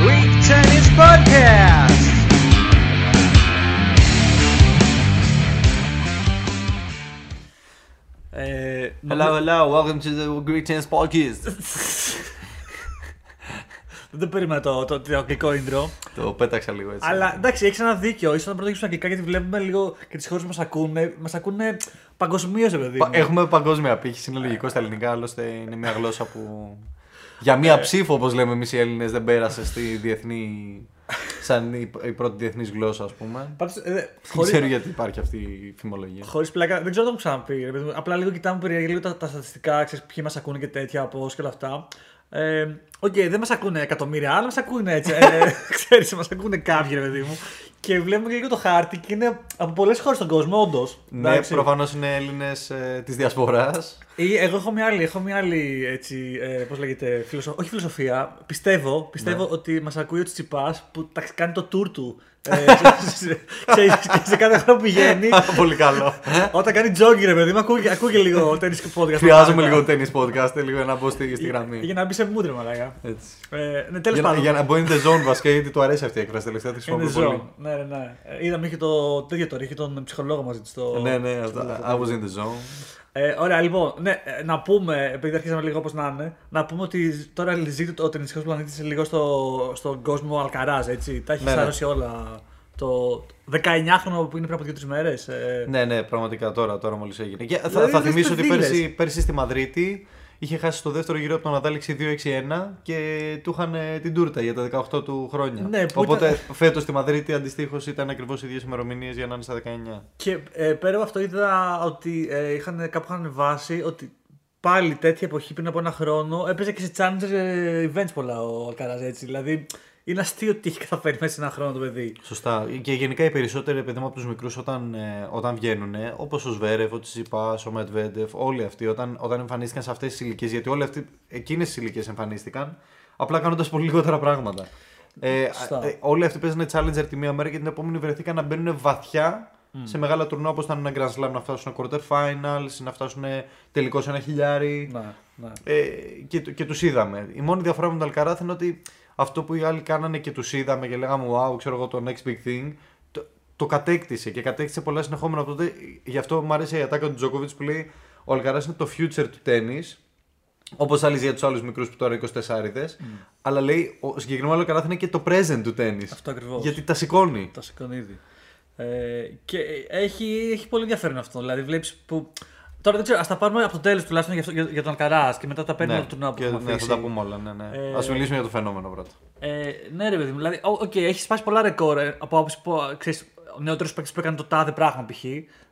Greek Tennis Podcast. Ε, Hello, hello, welcome to the Greek Tennis Podcast. Δεν το περίμενα το, το, το αγγλικό intro. το πέταξα λίγο έτσι. Αλλά εντάξει, έχεις ένα δίκιο. σω να πρώτα στα αγγλικά γιατί βλέπουμε λίγο και τις χώρες που μας ακούνε. Μας ακούνε παγκοσμίως, παιδί. Πα- μου. Έχουμε παγκόσμια απήχηση, είναι λογικό στα ελληνικά, άλλωστε είναι μια γλώσσα που για μία ψήφο, όπως λέμε εμείς οι Έλληνες, δεν πέρασε στη διεθνή, σαν η, η πρώτη διεθνής γλώσσα, ας πούμε. Πάντως, ε, Δεν χωρίς- ξέρω γιατί υπάρχει αυτή η φημολογία. Χωρίς πλάκα, δεν ξέρω αν το έχω ξαναπεί. ρε παιδί μου. Απλά λίγο κοιτάμε περίεργα λίγο τα, τα στατιστικά, ξέρεις ποιοι μας ακούνε και τέτοια, πώς και όλα αυτά. Ε, Οκ, δεν μας ακούνε εκατομμύρια, αλλά μας ακούνε έτσι. Ε, ξέρεις, μας ακούνε κάποιοι, ρε παιδί μου. Και βλέπουμε λίγο το χάρτη και είναι από πολλές χώρες στον κόσμο, όντως. Ναι, προφανώς είναι Έλληνες ε, της διασποράς. Ή εγώ έχω μια άλλη, έχω μια άλλη έτσι, ε, πώς λέγεται, φιλοσο... όχι φιλοσοφία. Πιστεύω, πιστεύω Ναι. ότι μας ακούει ο Τσιτσιπάς που τα κάνει το tour του. Ε, σε, σε, σε, σε κάθε χρόνο που πηγαίνει. Πολύ καλό. όταν κάνει jogging ρε παιδί μου, ακούγε, ακούγε λίγο tennis podcast. Χρειάζομαι λίγο tennis podcast, λίγο να μπω στη, στη γραμμή. Για να μπει σε μούτρε, μαλάκα. Έτσι. Ε, ναι, τέλος Για, να- πάντων. για να μπω in the zone βασικά, γιατί του αρέσει αυτή η έκφραση τελευταία, τη Είναι χρησιμοποιώ ζώο. πολύ. Ναι, ναι, ναι. Ε, Είδαμε είχε το τέτοιο τώρα, είχε τον ψυχολόγο μαζί του. στο- Ναι, ναι, στο- αυτά. στο- I was in the zone. Ε, ωραία, λοιπόν, ναι, ε, να πούμε, επειδή αρχίσαμε λίγο όπως να είναι, να πούμε ότι τώρα ζει ο ταινιστικός πλανήτης λίγο στο, στον κόσμο Αλκαράζ, έτσι. Τα έχεις Ναι, ναι. σαρώσει όλα. Το 19χρονο που είναι πριν από 2-3 μέρες. Ε, Ναι, ναι, πραγματικά τώρα, τώρα μόλις έγινε. Και θα, Δηλαδή, θα λες θυμίσω ότι παιδίλες. πέρσι, πέρσι στη Μαδρίτη είχε χάσει στο δεύτερο γύρο από τον Ναδάλ 6-2-6-1 και του είχαν ε, την τούρτα για τα 18 του χρόνια. Ναι, που Οπότε ήταν- φέτος στη Μαδρίτη αντιστοίχως ήταν ακριβώς οι ίδιες ημερομηνίες για να είναι στα 19. Και ε, πέρα από αυτό είδα ότι ε, είχαν, κάπου είχαν βάσει ότι πάλι τέτοια εποχή πριν από ένα χρόνο έπαιζε και σε challenger ε, events πολλά ο Αλκαράζ, έτσι. Δηλαδή είναι αστείο ότι έχει καταφέρει μέσα σε ένα χρόνο το παιδί. Σωστά. Και γενικά οι περισσότεροι παιδί μου από τους μικρούς όταν, ε, όταν βγαίνουν, όπως ο Σβέρεφ, ο Τσιπά, ο Μετβέντεφ, όλοι αυτοί όταν, όταν εμφανίστηκαν σε αυτές τις ηλικίες, γιατί όλοι αυτοί εκείνες τις ηλικίες εμφανίστηκαν, απλά κάνοντας πολύ λιγότερα πράγματα. Ε, Σωστά. ε, όλοι αυτοί παίζανε Challenger τη μία μέρα και την επόμενη βρεθήκαν να μπαίνουν βαθιά σε μεγάλα τουρνουά όπως ήταν ένα Grand Slam να φτάσουν quarter finals, να φτάσουν τελικό σε ένα χιλιάρι. Ναι, ναι. Ε, και, και τους είδαμε. Η μόνη διαφορά με τον Αλκαράθ είναι ότι αυτό που οι άλλοι κάνανε και τους είδαμε και λέγαμε Wow, ξέρω εγώ το next big thing, το, το κατέκτησε και κατέκτησε πολλά συνεχόμενα από τότε. Γι' αυτό μου αρέσει η ατάκα του Τζοκόβιτ που λέει Ο Αλκαράθ είναι το future του τέννη. Όπως άλλοι για τους άλλους μικρούς που τώρα είναι 24 Αλλά λέει ο συγκεκριμένο Αλκαράθ είναι και το present του τέννη. Αυτό ακριβώς. Γιατί τα σηκώνει. Τα σηκώνει ήδη. Ε, και έχει, έχει πολύ ενδιαφέρον αυτό. Δηλαδή βλέπεις που. Τώρα δεν ξέρω, ας τα πάρουμε από το τέλος τουλάχιστον για, αυτό- για, για τον Αλκαράς και μετά τα παίρνουμε από το τουρνουά που και, έχουμε ναι, θα αφήσει. τα πούμε όλα. Ναι, ναι. Ε, Ας μιλήσουμε για το φαινόμενο πρώτα. Ε, ναι, ρε παιδί μου. Δηλαδή, οκ, έχει σπάσει πολλά ρεκόρ ε, από άποψη που ξέρεις, ο νεότερος παίκτης που έκανε το τάδε πράγμα π.χ.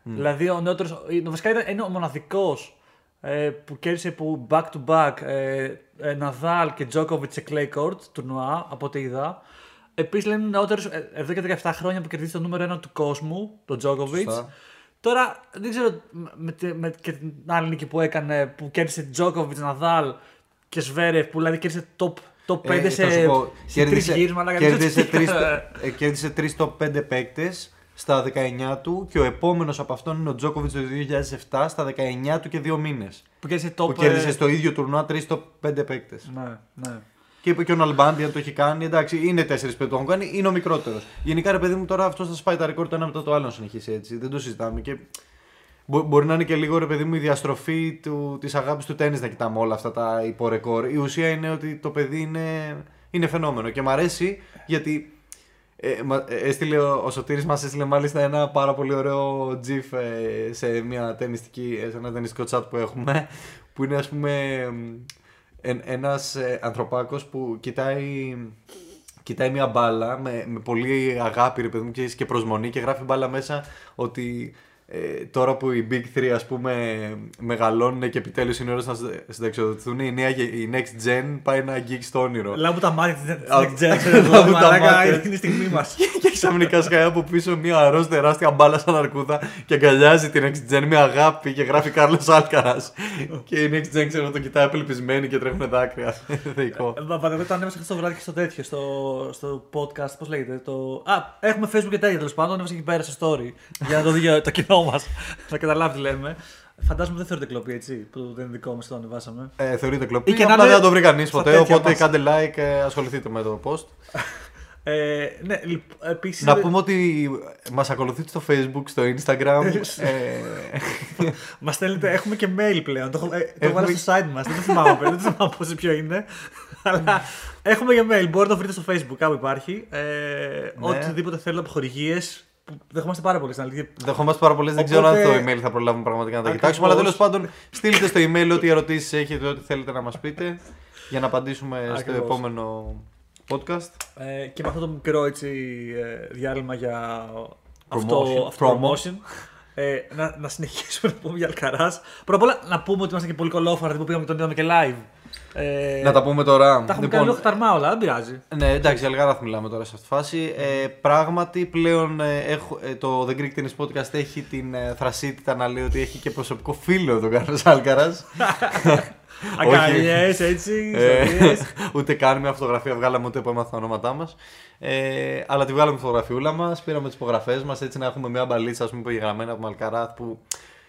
Δηλαδή, ο νεότερος. Βασικά ήταν, είναι ο μοναδικός ε, που κέρδισε που back to back ε, ε, Ναδάλ και Τζόκοβιτ σε clay court τουρνουά, από ό,τι είδα. Επίσης, λένε νεότερος εδώ και 17 χρόνια που κερδίζει το νούμερο 1 του κόσμου, τον Τζόκοβιτ. Σωστά. Τώρα δεν ξέρω με, τη- με, και την άλλη νίκη που έκανε που κέρδισε Τζόκοβιτ, Ναδάλ και Σβέρεφ που δηλαδή κέρδισε top, top 5 Ε, σε, θα σου πω, σε τρεις κέρδισε- γύρου. μαλάκα, δεν Κέρδισε ξέρω τι- τρεις, ε, κέρδισε τρεις top 5 παίκτες στα 19 του και ο επόμενος από αυτόν είναι ο Τζόκοβιτ το 2007 στα 19 του και δύο μήνες. Που κέρδισε top. Που κέρδισε ε, στο ίδιο τουρνουά 3 top 5 παίκτες. Ναι, ναι. Και είπε και ο Ναλμπάντι αν το έχει κάνει. Εντάξει, είναι 4 που το έχουν κάνει, είναι ο μικρότερος. Γενικά ρε παιδί μου τώρα αυτός θα σπάει τα ρεκόρ το ένα μετά το άλλο να συνεχίσει έτσι. Δεν το συζητάμε. Και μπο- μπορεί να είναι και λίγο ρε παιδί μου η διαστροφή του, της αγάπης του τέννις να κοιτάμε όλα αυτά τα υπορεκόρ. Η ουσία είναι ότι το παιδί είναι, είναι φαινόμενο και μ' αρέσει γιατί ε, μα- ε, έστειλε ο, ο Σωτήρης μας έστειλε μάλιστα ένα πάρα πολύ ωραίο gif ε, σε, μια ταινιστική, σε ένα ταινιστικό chat που έχουμε που είναι ας πούμε ε, ένας ε, ανθρωπάκος που κοιτάει κοιτάει μια μπάλα με, με πολύ αγάπη ρε παιδί μου και, και προσμονή και γράφει μπάλα μέσα ότι ε, τώρα που οι Big 3 ας πούμε μεγαλώνουν και επιτέλους είναι ώρες να συ- συνταξιοδοτηθούν η, νέα, γε- η Next Gen πάει να αγγίξει το όνειρο. Λάμπου τα μάτια της Α, Next Gen. λάμπου τα Μαλάκα, μάτια. είναι η στιγμή μας. Και ξαφνικά σκάει από πίσω μια ροζ τεράστια μπάλα σαν αρκούδα και αγκαλιάζει την Next Gen με αγάπη και γράφει Κάρλος Άλκαρας. και η Next Gen ξέρω το κοιτάει απελπισμένη και τρέχουν δάκρυα. Θεϊκό. Μα εγώ το ανέβασα χθες το βράδυ και στο τέτοιο, στο, στο podcast, πώς λέγεται. Το... Α, έχουμε Facebook και τέτοια τέλος πάντων. Ανέβασα εκεί πέρα στο story για να το δει το κοινό μας. να καταλάβει τι λέμε. Φαντάζομαι δεν θεωρείται κλοπή έτσι, που δεν είναι δικό μας το ανεβάσαμε. Ε, θεωρείται κλοπή. Ή και Απλά να είναι δεν θα το βρει κανείς στα ποτέ. τέτοια Οπότε μας. κάντε like, ε, ασχοληθείτε με το post. Ε, ναι, επίσης. Να πούμε ότι μας ακολουθείτε στο facebook, στο instagram. ε, Μας στέλνετε, έχουμε και mail πλέον. Το, έχω- ε, το Έχουμε- βάλα στο site μας. Δεν το θυμάμαι, δεν το θυμάμαι πώς ποιο είναι. Αλλά έχουμε και mail. Μπορείτε να το βρείτε στο facebook, κάπου υπάρχει. Ε, Ναι. Οτιδήποτε θέλετε από χορηγίε. Δεχόμαστε πάρα πολύ στην αλήθεια. Δεχόμαστε πάρα πολλές. Δεν ξέρω αν Οπότε- το email θα προλάβουμε πραγματικά να τα Ακριβώς. κοιτάξουμε. Αλλά τέλος πάντων, στείλτε στο email ό,τι ερωτήσεις έχετε, ό,τι θέλετε να μας πείτε για να απαντήσουμε στο Ακριβώς. επόμενο podcast. Ε, και με αυτό το μικρό έτσι, ε, διάλειμμα για Promotion. αυτό, αυτό promotion. Ε, να, να συνεχίσουμε να πούμε για Αλκαράς. Πρώτα απ' όλα να πούμε ότι είμαστε και πολύ κολόφαρα που πήγαμε και τον είδαμε και live. Ε, να τα πούμε τώρα. τα έχουμε κάνει λίγο χταρμά όλα, δεν πειράζει. Ναι, εντάξει, για Αλγάραθ μιλάμε τώρα σε αυτή τη φάση. Ε, πράγματι, πλέον ε, έχω, ε, το The Greek Tennis Podcast έχει την ε, θρασίτητα να λέει ότι έχει και προσωπικό φίλο τον Κάρλος Άλκαρα. Αγκαλιές, έτσι, Ε, ιστορίες. ούτε καν μια φωτογραφία βγάλαμε ούτε που έμαθα τα ονόματά μας. Ε, αλλά τη βγάλαμε τη φωτογραφιούλα μας, πήραμε τις υπογραφές μας έτσι να έχουμε μια μπαλίτσα ας πούμε, υπογεγραμμένη από Αλκαράθ που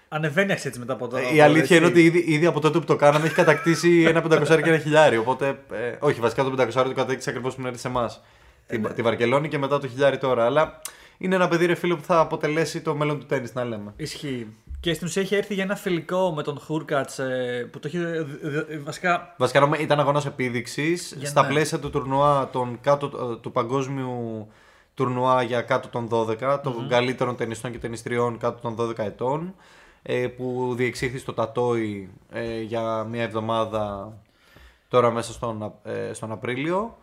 Ανεβαίνεις αξία έτσι μετά από το. η αλήθεια είναι ότι ήδη, ήδη από τότε που το κάναμε έχει κατακτήσει ένα 500 και ένα χιλιάρι. Οπότε, ε, όχι, βασικά το 500 το κατέκτησε ακριβώς που έρθει σε εμάς. Τη, τη Βαρκελόνη και μετά το χιλιάρι τώρα. Αλλά είναι ένα παιδί ρε φίλο που θα αποτελέσει το μέλλον του τέννη, να λέμε. Ισχύει. Και στην ουσία έχει έρθει για ένα φιλικό με τον Χούρκατς που το έχει. ε, ε, Βασικά. Βασικά νόμι- ήταν αγώνας επίδειξης Για στα ναι. πλαίσια του τουρνουά των κάτω, ε, του παγκόσμιου τουρνουά για κάτω των 12, των καλύτερων ταινιστών και ταινιστριών κάτω των 12 ετών, ε, που διεξήχθη στο Τατόι ε, για μία εβδομάδα τώρα μέσα στον, Α- ε, στον Απρίλιο.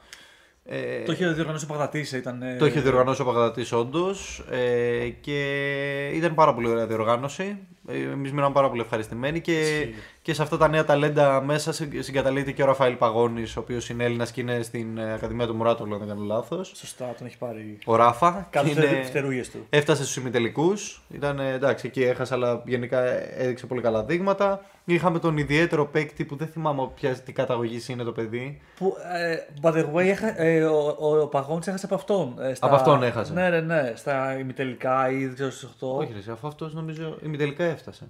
Ε, Το είχε διοργανώσει ο Παγδατής. Ήταν. ε, το είχε διοργανώσει ο Παγδατής όντως ε, και ήταν πάρα πολύ ωραία διοργάνωση. Ε, εμείς μείναμε πάρα πολύ ευχαριστημένοι και, Ισχύει. Και σε αυτά τα νέα ταλέντα μέσα συ- συγκαταλείπεται και ο Ραφαήλ Παγώνης, ο οποίος είναι Έλληνας και είναι στην ε, Ακαδημία του Μουράτογλου, αν δεν κάνω λάθος. Σωστά, τον έχει πάρει. Ο Ράφα. Κάτω και είναι- φτερούγες του. Έφτασε στους ημιτελικούς, ήταν ε, εντάξει εκεί έχασε αλλά γενικά έδειξε πολύ καλά δείγματα. Είχαμε τον ιδιαίτερο παίκτη που δεν θυμάμαι ποια τι καταγωγή είναι το παιδί. Που, ε, by the way, έχα- ε, ο, ο, ο Παγόνης έχασε από αυτόν. ε, στα- Από αυτόν έχασε. Ναι, ναι, ναι. Στα ημιτελικά ή δεν ξέρω στις 8. Όχι, ρε, εσύ, αφού αυτός νομίζω ημιτελικά έφτασε.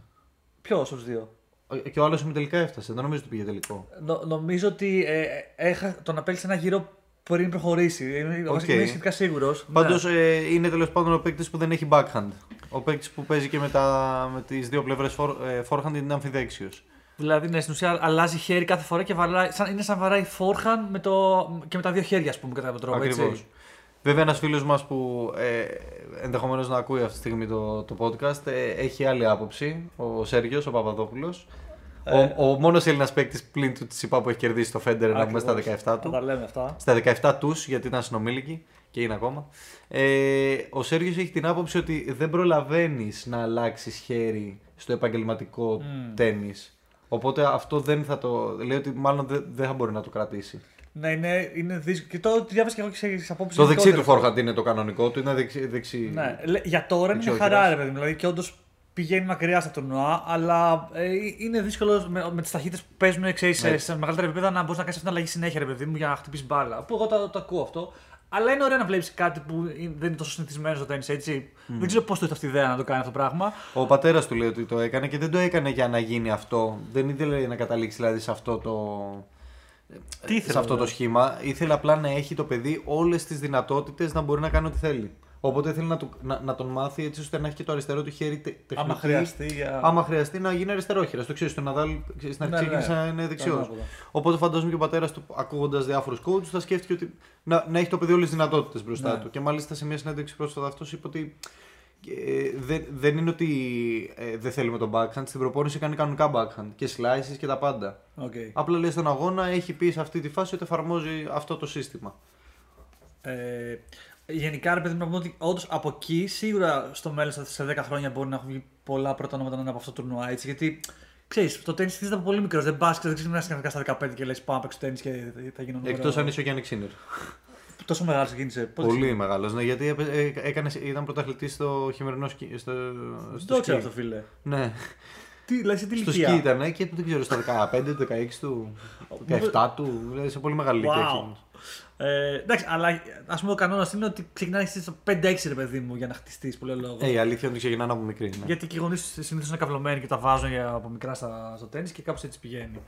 Ποιος από τους δύο; Και ο άλλος ημιτελικά έφτασε, δεν νομίζω ότι πήγε τελικό. Νο, νομίζω ότι ε, έχα, τον απέκλεισε ένα γύρο πριν προχωρήσει. Είμαι, Οκ. είμαι σχετικά σίγουρος. Πάντως ε, είναι τέλος πάντων ο παίκτης που δεν έχει backhand. Ο παίκτης που παίζει και με, τα, με τις δύο πλευρές for, ε, forehand είναι αμφιδέξιος. Δηλαδή, ναι, στην ουσία αλλάζει χέρι κάθε φορά και βαράει, σαν, είναι σαν βαράει forehand με το, και με τα δύο χέρια, ας πούμε, κατά κάποιο τρόπο. Ακριβώς. Έτσι. Βέβαια, ένας φίλος μας που ε, ενδεχομένως να ακούει αυτή τη στιγμή το, το podcast ε, έχει άλλη άποψη. Ο Σέργιος, ο Παπαδόπουλος. Ε. Ο, ο μόνος Έλληνας παίκτης πλην του Τσιπά που έχει κερδίσει το Federer να πούμε στα 17 του. Θα τα λέμε αυτά. Στα 17 τους, γιατί ήταν συνομήλικοι και είναι ακόμα. Ε, ο Σέργιος έχει την άποψη ότι δεν προλαβαίνεις να αλλάξεις χέρι στο επαγγελματικό Μμμ. τέννις. Οπότε αυτό δεν θα το. Λέει ότι μάλλον δεν, δεν θα μπορεί να το κρατήσει. Ναι, είναι, είναι δύσκολο. Και το διάβασα και εγώ και σε σε απόψεις. Το δεξί του γενικότερες. forehand είναι το κανονικό του, είναι δεξί. δεξί... Ναι, λέ- για τώρα είναι μια Δεξιόχειρας. χαρά, ρε παιδί μου. Δηλαδή και όντως πηγαίνει μακριά στα τουρνουά, αλλά ε, είναι δύσκολο με, με τις ταχύτητες που παίζουν ξέρεις, Ναι. σε, σε μεγαλύτερα επίπεδα να μπορείς να κάνεις αυτή την αλλαγή συνέχεια, ρε παιδί μου, για να χτυπήσεις μπάλα. Που εγώ το, το ακούω αυτό. Αλλά είναι ωραίο να βλέπεις κάτι που είναι- δεν είναι τόσο συνηθισμένο στο τέννη, έτσι. Δεν ξέρω πώς του ήρθε αυτή η ιδέα να το κάνει αυτό το πράγμα. Ο πατέρας του λέει ότι το έκανε και δεν το έκανε για να γίνει αυτό. Δεν ήθελε να καταλήξει δηλαδή σε αυτό το. Τι ήθελε, σε αυτό το δηλαδή; σχήμα. Ήθελε απλά να έχει το παιδί όλες τις δυνατότητες να μπορεί να κάνει ό,τι θέλει. Οπότε ήθελε να, του, να, να τον μάθει έτσι ώστε να έχει και το αριστερό του χέρι τε, τεχνική. Άμα χρειαστεί. Για... Άμα χρειαστεί να γίνει αριστερόχειρας. Το ξέρεις, το Ναδάλ ξέρεις, στην αρχή Ναι, ναι. ξεκίνησε να είναι δεξιός. Ανάποδα. Οπότε φαντάζομαι και ο πατέρας του, ακούγοντας διάφορους coaches, θα σκέφτηκε ότι να, να έχει το παιδί όλες τις δυνατότητες μπροστά Ναι. του. Και μάλιστα σε μια συνέντευξη πρόσφατα αυτό είπε ότι ε, δεν, δεν είναι ότι ε, δεν θέλουμε τον backhand. Στην προπόνηση κάνει κανονικά backhand και slices και τα πάντα. Οκ. Απλά λέει στον αγώνα έχει πει σε αυτή τη φάση ότι εφαρμόζει αυτό το σύστημα. Ε, γενικά, ρε παιδί μου, να πούμε ότι όντως από εκεί σίγουρα στο μέλλον, σε- σε 10 χρόνια, μπορεί να έχουν βγει πολλά πρώτα ονόματα να είναι από αυτό το τουρνουά. Έτσι, γιατί ξέρεις, το τέννη στηρίζεται από πολύ μικρός. Δεν πα και δεν ξέρει να είσαι στα 15 και λες πάω να παίξω τέννη και θα γίνω νούμερο. Εκτός αν είσαι ο Γιάννη Ξίνερ. Τόσο μεγάλος ξεκίνησε. Πότε Πολύ μεγάλος. Ναι, γιατί έπαι- ε, έκανε, ήταν πρωταθλητής στο χειμερινό σκι. Στο, Δεν στο το ξέρω σκι. αυτό, φίλε. Ναι, Τι, δηλαδή σε τι στο ηλικία; σκι ήταν και δεν ξέρω, στα 15, το 16 του, το 17 του. Δηλαδή σε πολύ μεγάλη ηλικία. Wow. Εκείνος. Ε, εντάξει, αλλά ας πούμε ο κανόνας είναι ότι ξεκινάει στο 5-6 ρε παιδί μου για να χτιστείς πολύ λόγο. Ε, η αλήθεια είναι ότι ξεκινάνε από μικρή. Ναι. Γιατί και οι γονείς συνήθως είναι καυλωμένοι και τα βάζουν για, από μικρά στα, στο τέννη και κάπως έτσι πηγαίνει.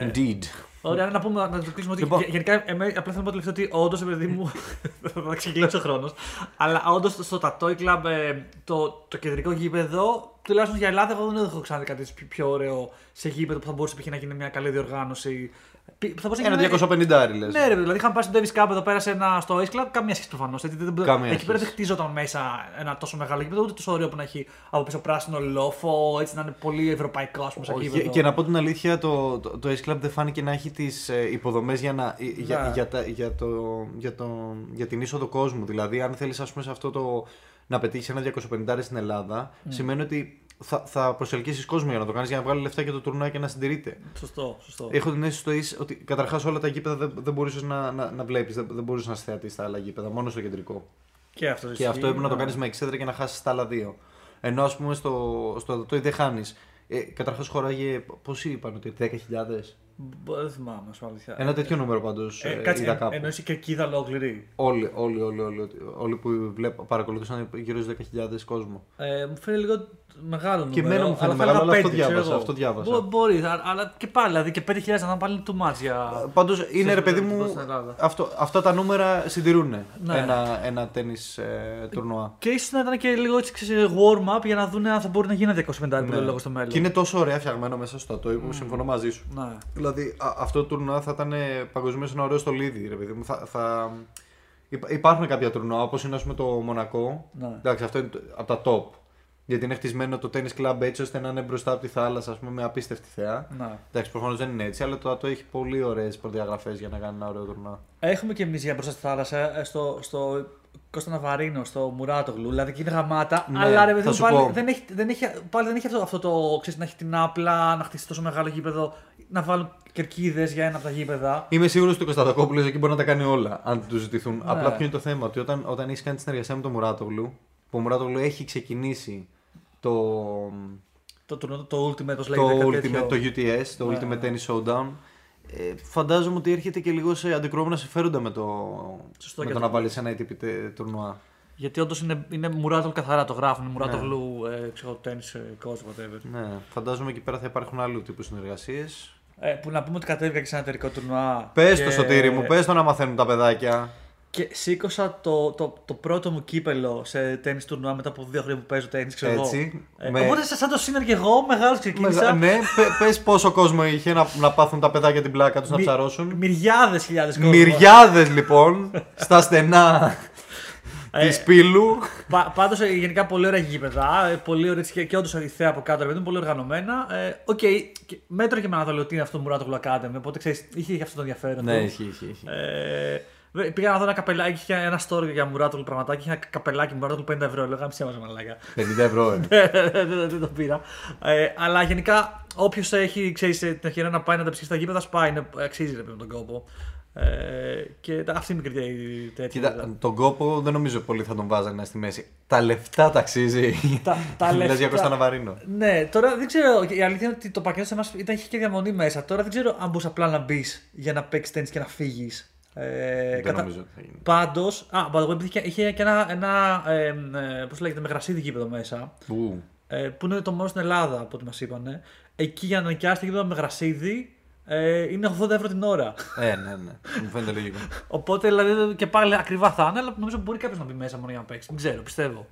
Ε, Indeed. Ωραία, να πούμε, να το κλείσουμε ότι Λοιπόν. γε- γενικά εμέ, απλά θέλω να πω τελευταίο ότι όντως, παιδί μου, θα ξεκινήσει ο χρόνος. Αλλά όντως στο Tattoo Club ε, το, το κεντρικό γήπεδο, τουλάχιστον για Ελλάδα, εγώ δεν έχω ξαναδεί κάτι έτσι πιο, πιο ωραίο σε γήπεδο που θα μπορούσε π.χ. να γίνει μια καλή διοργάνωση. Π- που Θα μπορούσε να Ένα γίνει- 250 λες. Ναι, ρε, δηλαδή είχαμε πάει στο Davis Cup εδώ πέρα σε ένα, στο Ace Club, καμία σχέση προφανώς. Καμία Εκεί πέρα δεν σχέση. χτίζονταν μέσα ένα τόσο μεγάλο γήπεδο, ούτε τόσο ωραίο που να έχει από πίσω πράσινο λόφο, έτσι να είναι πολύ ευρωπαϊκό ας πούμε σαν Όχι, γήπεδο. και να πω την αλήθεια, το, το, το Ace Club δεν φάνηκε να έχει τις ε, υποδομές για, να, για, Ναι. για, τα- για, το, για, το, για την είσοδο κόσμου. Δηλαδή, αν θέλεις, πούμε, σε αυτό το να πετύχεις ένα 250 στην Ελλάδα, σημαίνει ότι θα, θα προσελκύσεις κόσμο για να το κάνεις, για να βγάλεις λεφτά για το τουρνουά και να συντηρείται. Σωστό, σωστό. Έχω την αίσθηση στο Ace ότι καταρχάς όλα τα γήπεδα δεν, δεν μπορούσες να, να, να βλέπεις, δεν, δεν μπορούσες να είσαι θεατή στα άλλα γήπεδα, μόνο στο κεντρικό. Και αυτό, Και ισχύει, αυτό έπρεπε να το ναι. κάνεις με εξέδρα και να χάσεις τα άλλα δύο. Ενώ ας πούμε στο, στο Τατόι δεν χάνεις. Ε, Καταρχάς χωράγε. Πόσοι είπαν ότι 10.000. Μπο- Δεν θυμάμαι, ας πω αλήθεια. Ένα τέτοιο νούμερο πάντως. Ε, Ε, κάτσε, είδα εν- κάπου. εννοείς η κερκίδα ολόκληρη. Όλοι, όλοι, όλοι, όλοι, όλοι που βλέπω, παρακολουθούσαν γύρω στους 10.000 κόσμο. Ε, μου φαίνεται λίγο μεγάλο νούμερο. Και εμένα μου φαίνεται θα μεγάλο, έλεγα αλλά αυτό πέντε, ξέρω διάβασα, εγώ. αυτό διάβασα. Μπο- μπορείς, α- αλλά και πάλι, δηλαδή και 5.000 να είναι πάλι too much για. Πάντως είναι ρε παιδί επίπεδο μου. στην Ελλάδα. Αυτό, αυτά τα νούμερα συντηρούν Ναι. ένα, ένα τέννη ε, τουρνουά. Και ίσως να ήταν και λίγο έτσι ξέρεις, warm-up για να δουν αν θα μπορεί να γίνει ένα 250 Ναι. λόγο στο μέλλον. Και είναι τόσο ωραία φτιαγμένο μέσα στο Τατόι που συμφωνώ μαζί σου. Ναι. Δηλαδή α- αυτό το τουρνουά θα ήταν παγκοσμίως ένα ωραίο στολίδι, ρε παιδί μου. Θα, θα... υπά- Υπάρχουν κάποια τουρνουά όπως είναι ας πούμε, το Μονακό. Ναι. Εντάξει, αυτό είναι από τα top. Γιατί είναι χτισμένο το tennis club έτσι ώστε να είναι μπροστά από τη θάλασσα ας πούμε, με απίστευτη θέα. Ναι. Εντάξει, προφανώς δεν είναι έτσι, αλλά το ΑΤΟ έχει πολύ ωραίες προδιαγραφές για να κάνει ένα ωραίο τουρνουά. Έχουμε και εμείς για μπροστά στη θάλασσα ε, στο, στο Κώστα Ναβαρίνο, στο Μουράτογλου. Δηλαδή και είναι γαμάτα. Ναι, αλλά ρε παιδί θα μου, σου πάλι πω. δεν, έχει, δεν, έχει, πάλι δεν έχει αυτό, αυτό το ξέρεις, να έχει την άπλα, να χτίσει τόσο μεγάλο γήπεδο, να βάλουν κερκίδες για ένα από τα γήπεδα. Είμαι σίγουρος ότι ο Κωνσταντακόπουλος εκεί μπορεί να τα κάνει όλα, αν τους ζητηθούν. Ναι. Απλά ποιο είναι το θέμα, ότι όταν, όταν έχεις κάνει τη συνεργασία με τον Μουράτογλου, που ο Μουράτογλου έχει ξεκινήσει το, Το, το, το Ultimate, όπω το, λέγεται. κάτι ultimate, τέτοιο. το UTS, το Ναι, Ultimate ναι. Tennis Showdown. Ε, φαντάζομαι ότι έρχεται και λίγο σε αντικρώμενα συμφέροντα με το, Σωστό με και το αυτό. να βάλεις ένα ATP τε- τουρνουά. Γιατί όντως είναι, είναι Μουράτογλου καθαρά το γράφουν. Ναι. Μουράτογλου, ε, ξέρω, tennis coach, whatever. Ναι, φαντάζομαι εκεί πέρα θα υπάρχουν άλλου τύπου συνεργασίες. Ε, που να πούμε ότι κατέβηκα και σε ένα εταιρικό τουρνουά. Πες και- το σωτήρι μου, πες το να μαθαίνουν τα παιδάκια. Και σήκωσα το, το, το πρώτο μου κύπελο σε τέννη τουρνουά μετά από δύο χρόνια που παίζω τέννη, ξέρω εγώ. Έτσι, Ε, με- Οπότε σαν το σύνερ και εγώ, μεγάλος ξεκίνησα. Μεγα- ναι, πε πόσο κόσμο είχε να, να πάθουν τα παιδάκια την πλάκα τους να Μι- ψαρώσουν. Μυριάδες χιλιάδες κόσμος. Μυριάδες λοιπόν στα στενά Ε, της Πύλου. Πα, Πάντως γενικά πολύ ωραία γήπεδα. ε, Πολύ ωραία και, και όντως η θέα από κάτω, ρε παιδί μου, πολύ οργανωμένα. Ε, Οκ, και μέτρο και με να δω ότι είναι αυτό το Μουράτογλου Academy. Οπότε ξέρεις, είχε και αυτό το ενδιαφέρον. Ναι, του. ισχύει, ισχύει. ισχύει. Ε, βε- πήγα να δω ένα καπελάκι, είχε ένα store για Μουράτογλου πραγματάκι. Είχε ένα καπελάκι Μουράτογλου 50 ευρώ. Λέω γάμησέ μας μαλάκα. 50 ευρώ, ε. δεν, δεν- δεν το πήρα. Ε, αλλά γενικά, όποιος έχει ξέρεις, την ευκαιρία να πάει να τα ψήσει στα γήπεδα, σπάει. Είναι, αξίζει ρε, παιδί μου, τον κόπο. Ε, και τα- αυτή είναι η κριτική τέτοια. Κοίτα, τον κόπο δεν νομίζω πολύ θα τον βάζανε στη μέση. Τα λεφτά ταξίζει. Τα, τα Μιλάς λεφτά. για Κώστα Ναβαρίνο. Ναι, τώρα δεν ξέρω. Η αλήθεια είναι ότι το πακέτο σε εμάς ήταν είχε και διαμονή μέσα. Τώρα δεν ξέρω αν μπορείς απλά να μπεις για να παίξεις τέννη και να φύγεις. Ε, Δεν νομίζω ότι θα γίνει. Πάντως, α, by the way, είχε, είχε και ένα, ένα ε, ε, πώς λέγεται, με γρασίδι γήπεδο μέσα. Ου. Ε, που είναι το μόνο στην Ελλάδα από ό,τι μας είπανε. Εκεί για να νοικιάσει το γήπεδο με γρασίδι ε, είναι 80 ευρώ την ώρα. Ε, ναι, ναι. Μου φαίνεται λογικό. Οπότε δηλαδή και πάλι ακριβά θα είναι, αλλά νομίζω μπορεί κάποιος να μπει μέσα μόνο για να παίξει. Δεν ξέρω, πιστεύω.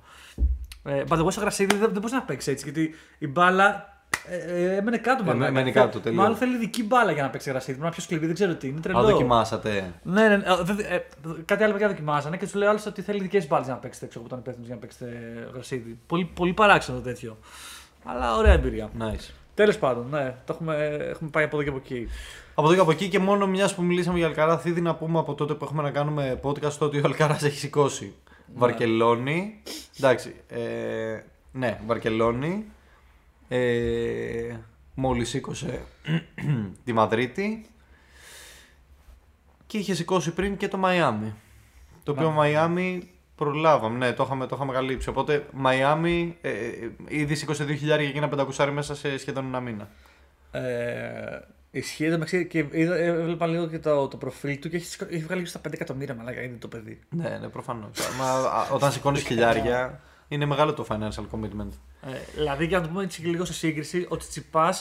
Ε, by the way, στο γρασίδι δεν, δεν μπορείς να παίξεις έτσι, γιατί η μπάλα ε, ε, έμενε κάτω Ε, μάλλον. μένει κάτω, τελείως. Μάλλον θέλει ειδική μπάλα για να παίξει γρασίδι. Πρέπει να πιο σκληρή, δεν ξέρω τι είναι. Τρελό. Αν δοκιμάσατε. Ναι, ναι, ναι, ε, δε- ε, κάτι άλλο παιδιά δοκιμάσανε και τους λέει άλλο ότι θέλει ειδικέ μπάλες για να παίξετε έξω από τον υπεύθυνο για να παίξετε γρασίδι. Πολύ, πολύ παράξενο τέτοιο. Αλλά ωραία εμπειρία. Nice. Τέλος πάντων, ναι, το έχουμε, έχουμε πάει από εδώ και από εκεί. Από εδώ και από εκεί και μόνο μιας που μιλήσαμε για Αλκαράθ, ήδη να πούμε από τότε που έχουμε να κάνουμε podcast το ότι ο Αλκαράς έχει σηκώσει. Βαρκελόνη. Εντάξει. Ε, ναι, Βαρκελόνη. Ε, Μόλις σήκωσε τη Μαδρίτη. Και είχε σηκώσει πριν και το Μαϊάμι. Το οποίο Μαϊάμι προλάβαμε, ναι, το είχαμε, το είχαμε καλύψει. Οπότε Μαϊάμι ε, ε, ήδη σήκωσε 2.000 και εκείνα 500 μέσα σε σχεδόν ένα μήνα. Ε, ισχύει εδώ μεταξύ και είδα, έβλεπα λίγο και το, το προφίλ του και έχει, έχει βγάλει γύρω στα 5 εκατομμύρια μαλάκα είναι το παιδί. Ναι, ναι, προφανώς. όταν σηκώνεις χιλιάρια, είναι μεγάλο το financial commitment. Ε, δηλαδή, για να το πούμε έτσι και λίγο σε σύγκριση, ότι Τσιπά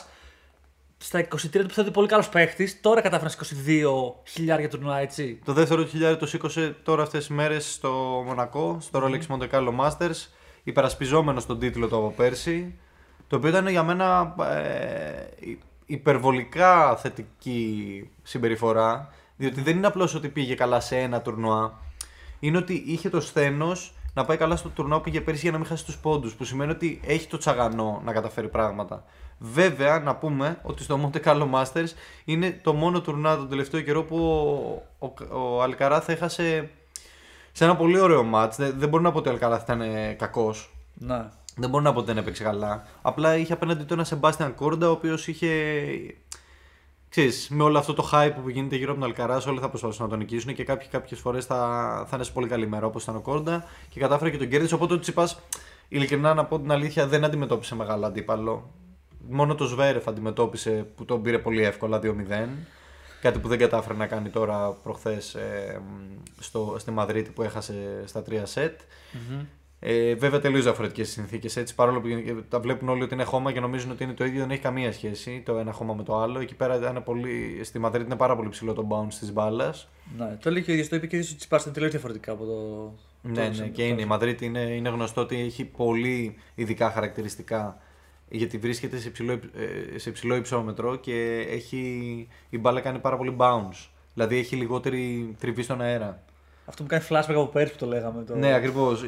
στα 23 του πιστεύω ότι πολύ καλός παίχτης, τώρα κατάφερε να 22 χιλιάρια τουρνουά, έτσι. Το δεύτερο του χιλιάρι το σήκωσε τώρα αυτές τις μέρες στο Μονακό, στο Rolex Monte Carlo Masters, υπερασπιζόμενος τον τίτλο του από πέρσι. Το οποίο ήταν για μένα ε, υπερβολικά θετική συμπεριφορά, διότι δεν είναι απλώς ότι πήγε καλά σε ένα τουρνουά, είναι ότι είχε το σθένος να πάει καλά στο τουρνουά που πήγε πέρσι για να μην χάσει τους πόντους. Που σημαίνει ότι έχει το τσαγανό να καταφέρει πράγματα. Βέβαια, να πούμε ότι στο Monte Carlo Masters είναι το μόνο τουρνουά τον τελευταίο καιρό που ο, ο, ο Αλκαράθ έχασε σε ένα πολύ ωραίο μάτς. Δεν, δεν μπορώ να πω ότι ο Αλκαράθ ήταν κακός. Ναι. Δεν μπορώ να πω ότι δεν έπαιξε καλά. Απλά είχε απέναντι του ένα Σεμπάστιαν Κόρντα, ο οποίος είχε. Ξέρεις, με όλο αυτό το hype που γίνεται γύρω από τον Αλκαράς, όλοι θα προσπαθήσουν να τον νικήσουν και κάποιοι κάποιες φορές θα, θα είναι σε πολύ καλή μέρα όπως ήταν ο Κόρντα και κατάφερε και τον κέρδισε. Οπότε ο Τσιπάς, ειλικρινά να πω την αλήθεια, δεν αντιμετώπισε μεγάλο αντίπαλο. Μόνο το Σβέρεφ αντιμετώπισε που τον πήρε πολύ εύκολα 2-0. Κάτι που δεν κατάφερε να κάνει τώρα προχθές ε, στη Μαδρίτη που έχασε στα 3 σετ. Mm-hmm. Ε, βέβαια τελείως διαφορετικές συνθήκες έτσι. Παρόλο που τα βλέπουν όλοι ότι είναι χώμα και νομίζουν ότι είναι το ίδιο, δεν έχει καμία σχέση το ένα χώμα με το άλλο. Εκεί πέρα ήταν πολύ, στη Μαδρίτη είναι πάρα πολύ ψηλό το bounce της μπάλας. Ναι, το λέει και ο ίδιος, το είπε και ο ίδιος ότι είναι τελείως διαφορετικά από το. Ναι, ναι, και είναι. Η Μαδρίτη είναι, είναι γνωστό ότι έχει πολύ ειδικά χαρακτηριστικά γιατί βρίσκεται σε υψηλό, ε, σε υψηλό υψόμετρο και έχει, η μπάλα κάνει πάρα πολύ bounce. Δηλαδή έχει λιγότερη τριβή στον αέρα. Αυτό μου κάνει flashback από πέρσι που το λέγαμε. Το... Ναι, ακριβώς.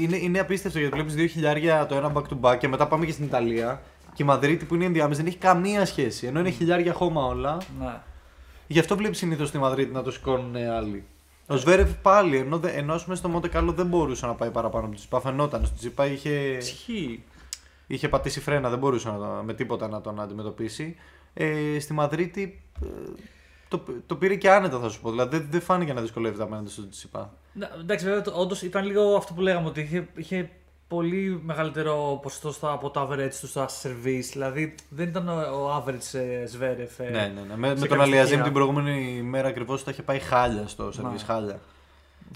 είναι, είναι απίστευτο γιατί βλέπεις δύο χιλιάρια το ένα back to back και μετά πάμε και στην Ιταλία. Και η Μαδρίτη που είναι ενδιάμεση δεν έχει καμία σχέση. Ενώ είναι χιλιάρια χώμα όλα. Ναι. Γι' αυτό βλέπεις συνήθως στη Μαδρίτη να το σηκώνουν άλλοι. Ο Σβέρευ πάλι, ενώ, ενώ στο Μόντε Κάλο δεν μπορούσε να πάει παραπάνω από τη Τσιπά. Φαινόταν. Στο Τσιπά είχε. Ισχύει. Είχε πατήσει φρένα, δεν μπορούσε να το, με τίποτα να τον αντιμετωπίσει. Ε, στη Μαδρίτη ε, το, το πήρε και άνετα θα σου πω. Δηλαδή δεν, δεν φάνηκε να δυσκολεύεται απέναντι στο Τσιπά. Εντάξει, βέβαια, όντως ήταν λίγο αυτό που λέγαμε ότι είχε, είχε πολύ μεγαλύτερο ποσοστό από το average του στα service. Δηλαδή δεν ήταν ο average Σβέρεφ. Ναι, ναι, ναι. Με, με τον Αλιαζίμ την προηγούμενη μέρα ακριβώς τα είχε πάει χάλια στο service. Χάλια.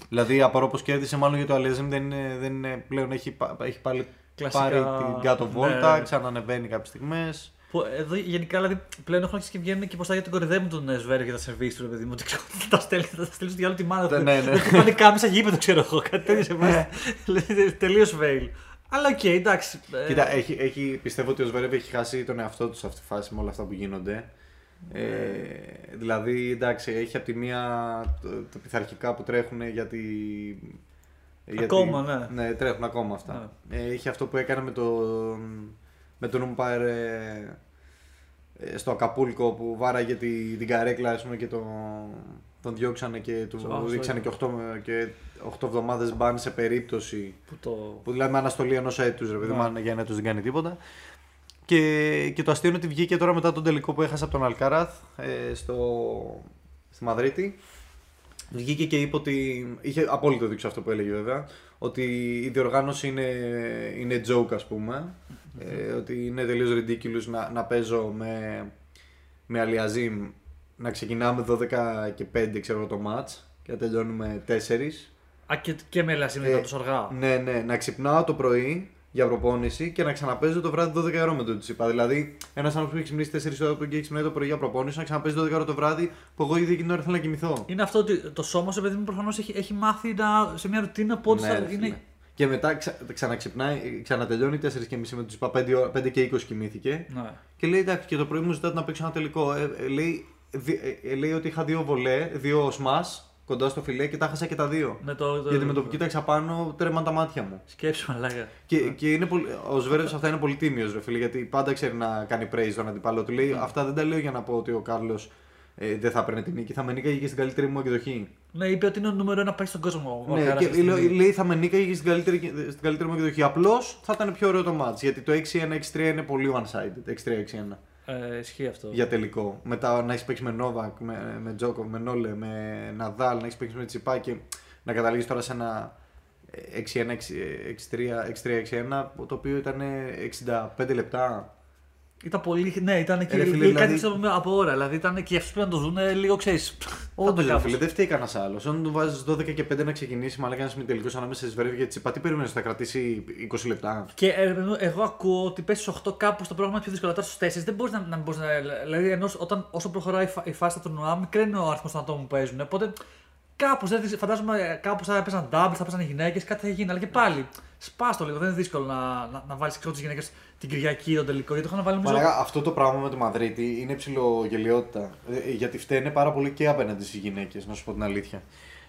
Δηλαδή απορώ πω κέρδισε μάλλον γιατί ο Αλιαζίμ δεν, είναι, δεν είναι, πλέον έχει, έχει πάλι Κλασικά... πάρει την κάτω βόλτα, ναι. ξανανεβαίνει κάποιες στιγμέ. Εδώ γενικά δηλαδή, πλέον έχουν αρχίσει και βγαίνουν και ποστά για τον κορυδεύουν τον Σβέρ για τα σερβίς του, παιδί μου. Τα στέλνει, θα στέλνει για όλη τη μάνα του. Ναι, ναι. Δεν πάνε κάμισα γήπεδο, ξέρω εγώ. Κάτι τέτοιο σε εμά. Τελείως fail. Αλλά οκ, okay, εντάξει. Ε. Κοίτα, έχει, έχει, πιστεύω ότι ο Σβέρεβ έχει χάσει τον εαυτό του σε αυτή τη φάση με όλα αυτά που γίνονται. Ε, δηλαδή, εντάξει, έχει από τη μία τα πειθαρχικά που τρέχουν γιατί. Ακόμα, γιατί, ναι. Ναι, τρέχουν ακόμα αυτά. Ναι. Ε, έχει αυτό που έκανε με τον με τον Umpire ε, στο Ακαπούλκο που βάραγε τη, την καρέκλα πούμε, και τον, τον διώξανε και του so, δείξανε και 8, και 8 εβδομάδες μπαν σε περίπτωση. Που, το... που δηλαδή με αναστολή ενός έτους, ρε παιδί μου, για ένα έτου δεν κάνει τίποτα. Και, και το αστείο είναι ότι βγήκε τώρα μετά τον τελικό που έχασε από τον Αλκαράθ ε, στο, στη Μαδρίτη. Βγήκε και είπε ότι. είχε απόλυτο δείξει αυτό που έλεγε βέβαια. Ότι η διοργάνωση είναι, είναι joke, ας πούμε. Ε, ότι είναι τελείως ridiculous να, να παίζω με, με Αλιαζίμ να ξεκινάμε 12 και 5 ξέρω το match και να τελειώνουμε 4. Α, και, και με Αλιαζίμ ε, τόσο αργά. Ναι, ναι, να ξυπνάω το πρωί για προπόνηση και να ξαναπέζω το βράδυ 12 ώρα με τον Τσίπα. Δηλαδή, ένας άνθρωπος που έχει ξυπνήσει 4 ώρα που έχει ξυπνήσει το πρωί για προπόνηση, να ξαναπέζει 12 ώρα το βράδυ που εγώ ήδη εκείνη την ώρα θέλω να κοιμηθώ. Είναι αυτό ότι το σώμα σου, παιδί μου, προφανώς έχει, έχει μάθει να, σε μια ρουτίνα πότε ναι, θα είναι. Και μετά ξα, ξαναξυπνάει, ξανατελειώνει 4 και μισή με τους είπα 5, 5 και 20 κοιμήθηκε. Ναι. Και λέει εντάξει, και το πρωί μου ζητάτε να παίξω ένα τελικό. Ε, ε, λέει, ε, λέει ότι είχα δύο βολέ, δύο σμά κοντά στο φιλέ και τα χάσα και τα δύο. Ναι, το, το, Γιατί με το που κοίταξα πάνω τρέμαν τα μάτια μου. Σκέψου, λέγα. Και, και είναι πολύ, ο Σβέρεφ αυτά είναι πολύ τίμιος, ρε φίλε, γιατί πάντα ξέρει να κάνει praise τον αντιπάλο του. Λέει ναι. αυτά δεν τα λέω για να πω ότι ο Κάρλος ε, δεν θα έπαιρνε την νίκη, θα με νίκαγε και στην καλύτερη μου εκδοχή. Ναι, είπε ότι είναι ο νούμερο ένα παίκτη στον κόσμο. Ναι, και λέει, λέει θα με νίκαγε στην καλύτερη, στην καλύτερη μου εκδοχή. Απλώς θα ήταν πιο ωραίο το match. Γιατί το 6-1-6-3 είναι πολύ one-sided. 6-3-6-1. Ε, ισχύει αυτό. για τελικό. Μετά να έχεις παίξει με Νόβακ, με, με Τζόκο, με Νόλε, με Ναδάλ, να έχεις παίξει με Τσιπά και να καταλήγεις τώρα σε ένα 6-1, 6-3, 6-1, το οποίο ήταν 65 λεπτά. Ήταν πολύ. Ναι, ήταν και Ε, ρε φίλε, κάτι δηλαδή- ξέρω, από ώρα. Δηλαδή ήταν και αυτού πρέπει να το δουν ε, λίγο ξέρεις. Όντως, ρε φίλε, δεν φταίει κανένας άλλος. Αν του βάζεις 12 και 5 να ξεκινήσει, μάλλον ένα τελικό ανάμεσα σε Σβέρβι και Τσιπά, τι περίμενε, θα κρατήσει 20 λεπτά; Και ε, εγώ ακούω ότι πέσει 8 κάπου στο πρόγραμμα πιο δύσκολο. Τώρα στου 4 δεν μπορείς να, να, μπορείς να. Δηλαδή, ενώ όταν, όσο προχωράει η, φα- η φάση του τουρνουά, μικραίνει ο αριθμός των ατόμων που παίζουν. Οπότε κάπως, δηλαδή, φαντάζομαι κάπου θα έπαιζαν doubles, θα έπαιζαν γυναίκες, κάτι θα γίνει. Αλλά και πάλι, σπάστο λίγο. Δεν είναι δύσκολο να, να, να βάλεις τις γυναίκες την Κυριακή τον τελικό. Γιατί το είχαν βάλει νομίζω. Μαλάκα, αυτό το πράγμα με το Μαδρίτη είναι ψηλογελιότητα. Ε, γιατί φταίνε πάρα πολύ και απέναντι στις γυναίκες, να σου πω την αλήθεια.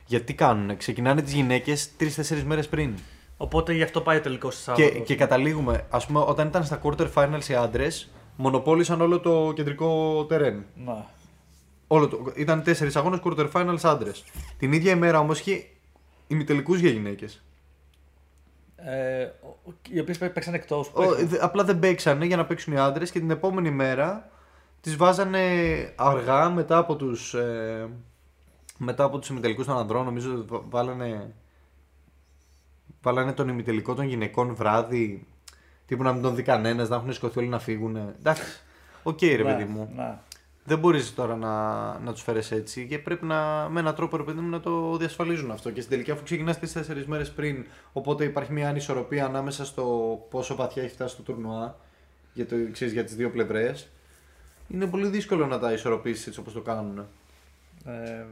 Γιατί τι κάνουνε, ξεκινάνε τις γυναίκες 3-4 μέρες πριν. Οπότε γι' αυτό πάει ο τελικός στη Και, και καταλήγουμε, ας πούμε, όταν ήταν στα quarter finals οι άντρες, μονοπόλησαν όλο το κεντρικό τερέν. Ναι. Όλο το, ήταν 4 αγώνες quarter finals άντρες. Την ίδια ημέρα όμως είχε ημιτελικούς για γυναίκες. Ε, ο- ο- οι οποίες παίξαν εκτός. Απλά δεν παίξανε για να παίξουν οι άντρες και την επόμενη μέρα τις βάζανε αργά μετά από τους. Ε, μετά από τους ημιτελικούς των ανδρών, νομίζω βα- βάλανε, βάλανε τον ημιτελικό των γυναικών βράδυ, τύπου να μην τον δει κανένας, να έχουν σηκωθεί όλοι να φύγουν. Εντάξει, οκ ρε παιδί μου. Ναι. Δεν μπορείς τώρα να, να τους φέρεις έτσι και πρέπει να, με έναν τρόπο ρε παιδί μου να το διασφαλίζουν αυτό. Και στην τελική αφού ξεκινάς τις 4 μέρες πριν, οπότε υπάρχει μια ανισορροπία ανάμεσα στο πόσο βαθιά έχει φτάσει το τουρνουά για, το, ξέρεις, για τις δύο πλευρές, είναι πολύ δύσκολο να τα ισορροπήσεις έτσι όπως το κάνουν. Ε,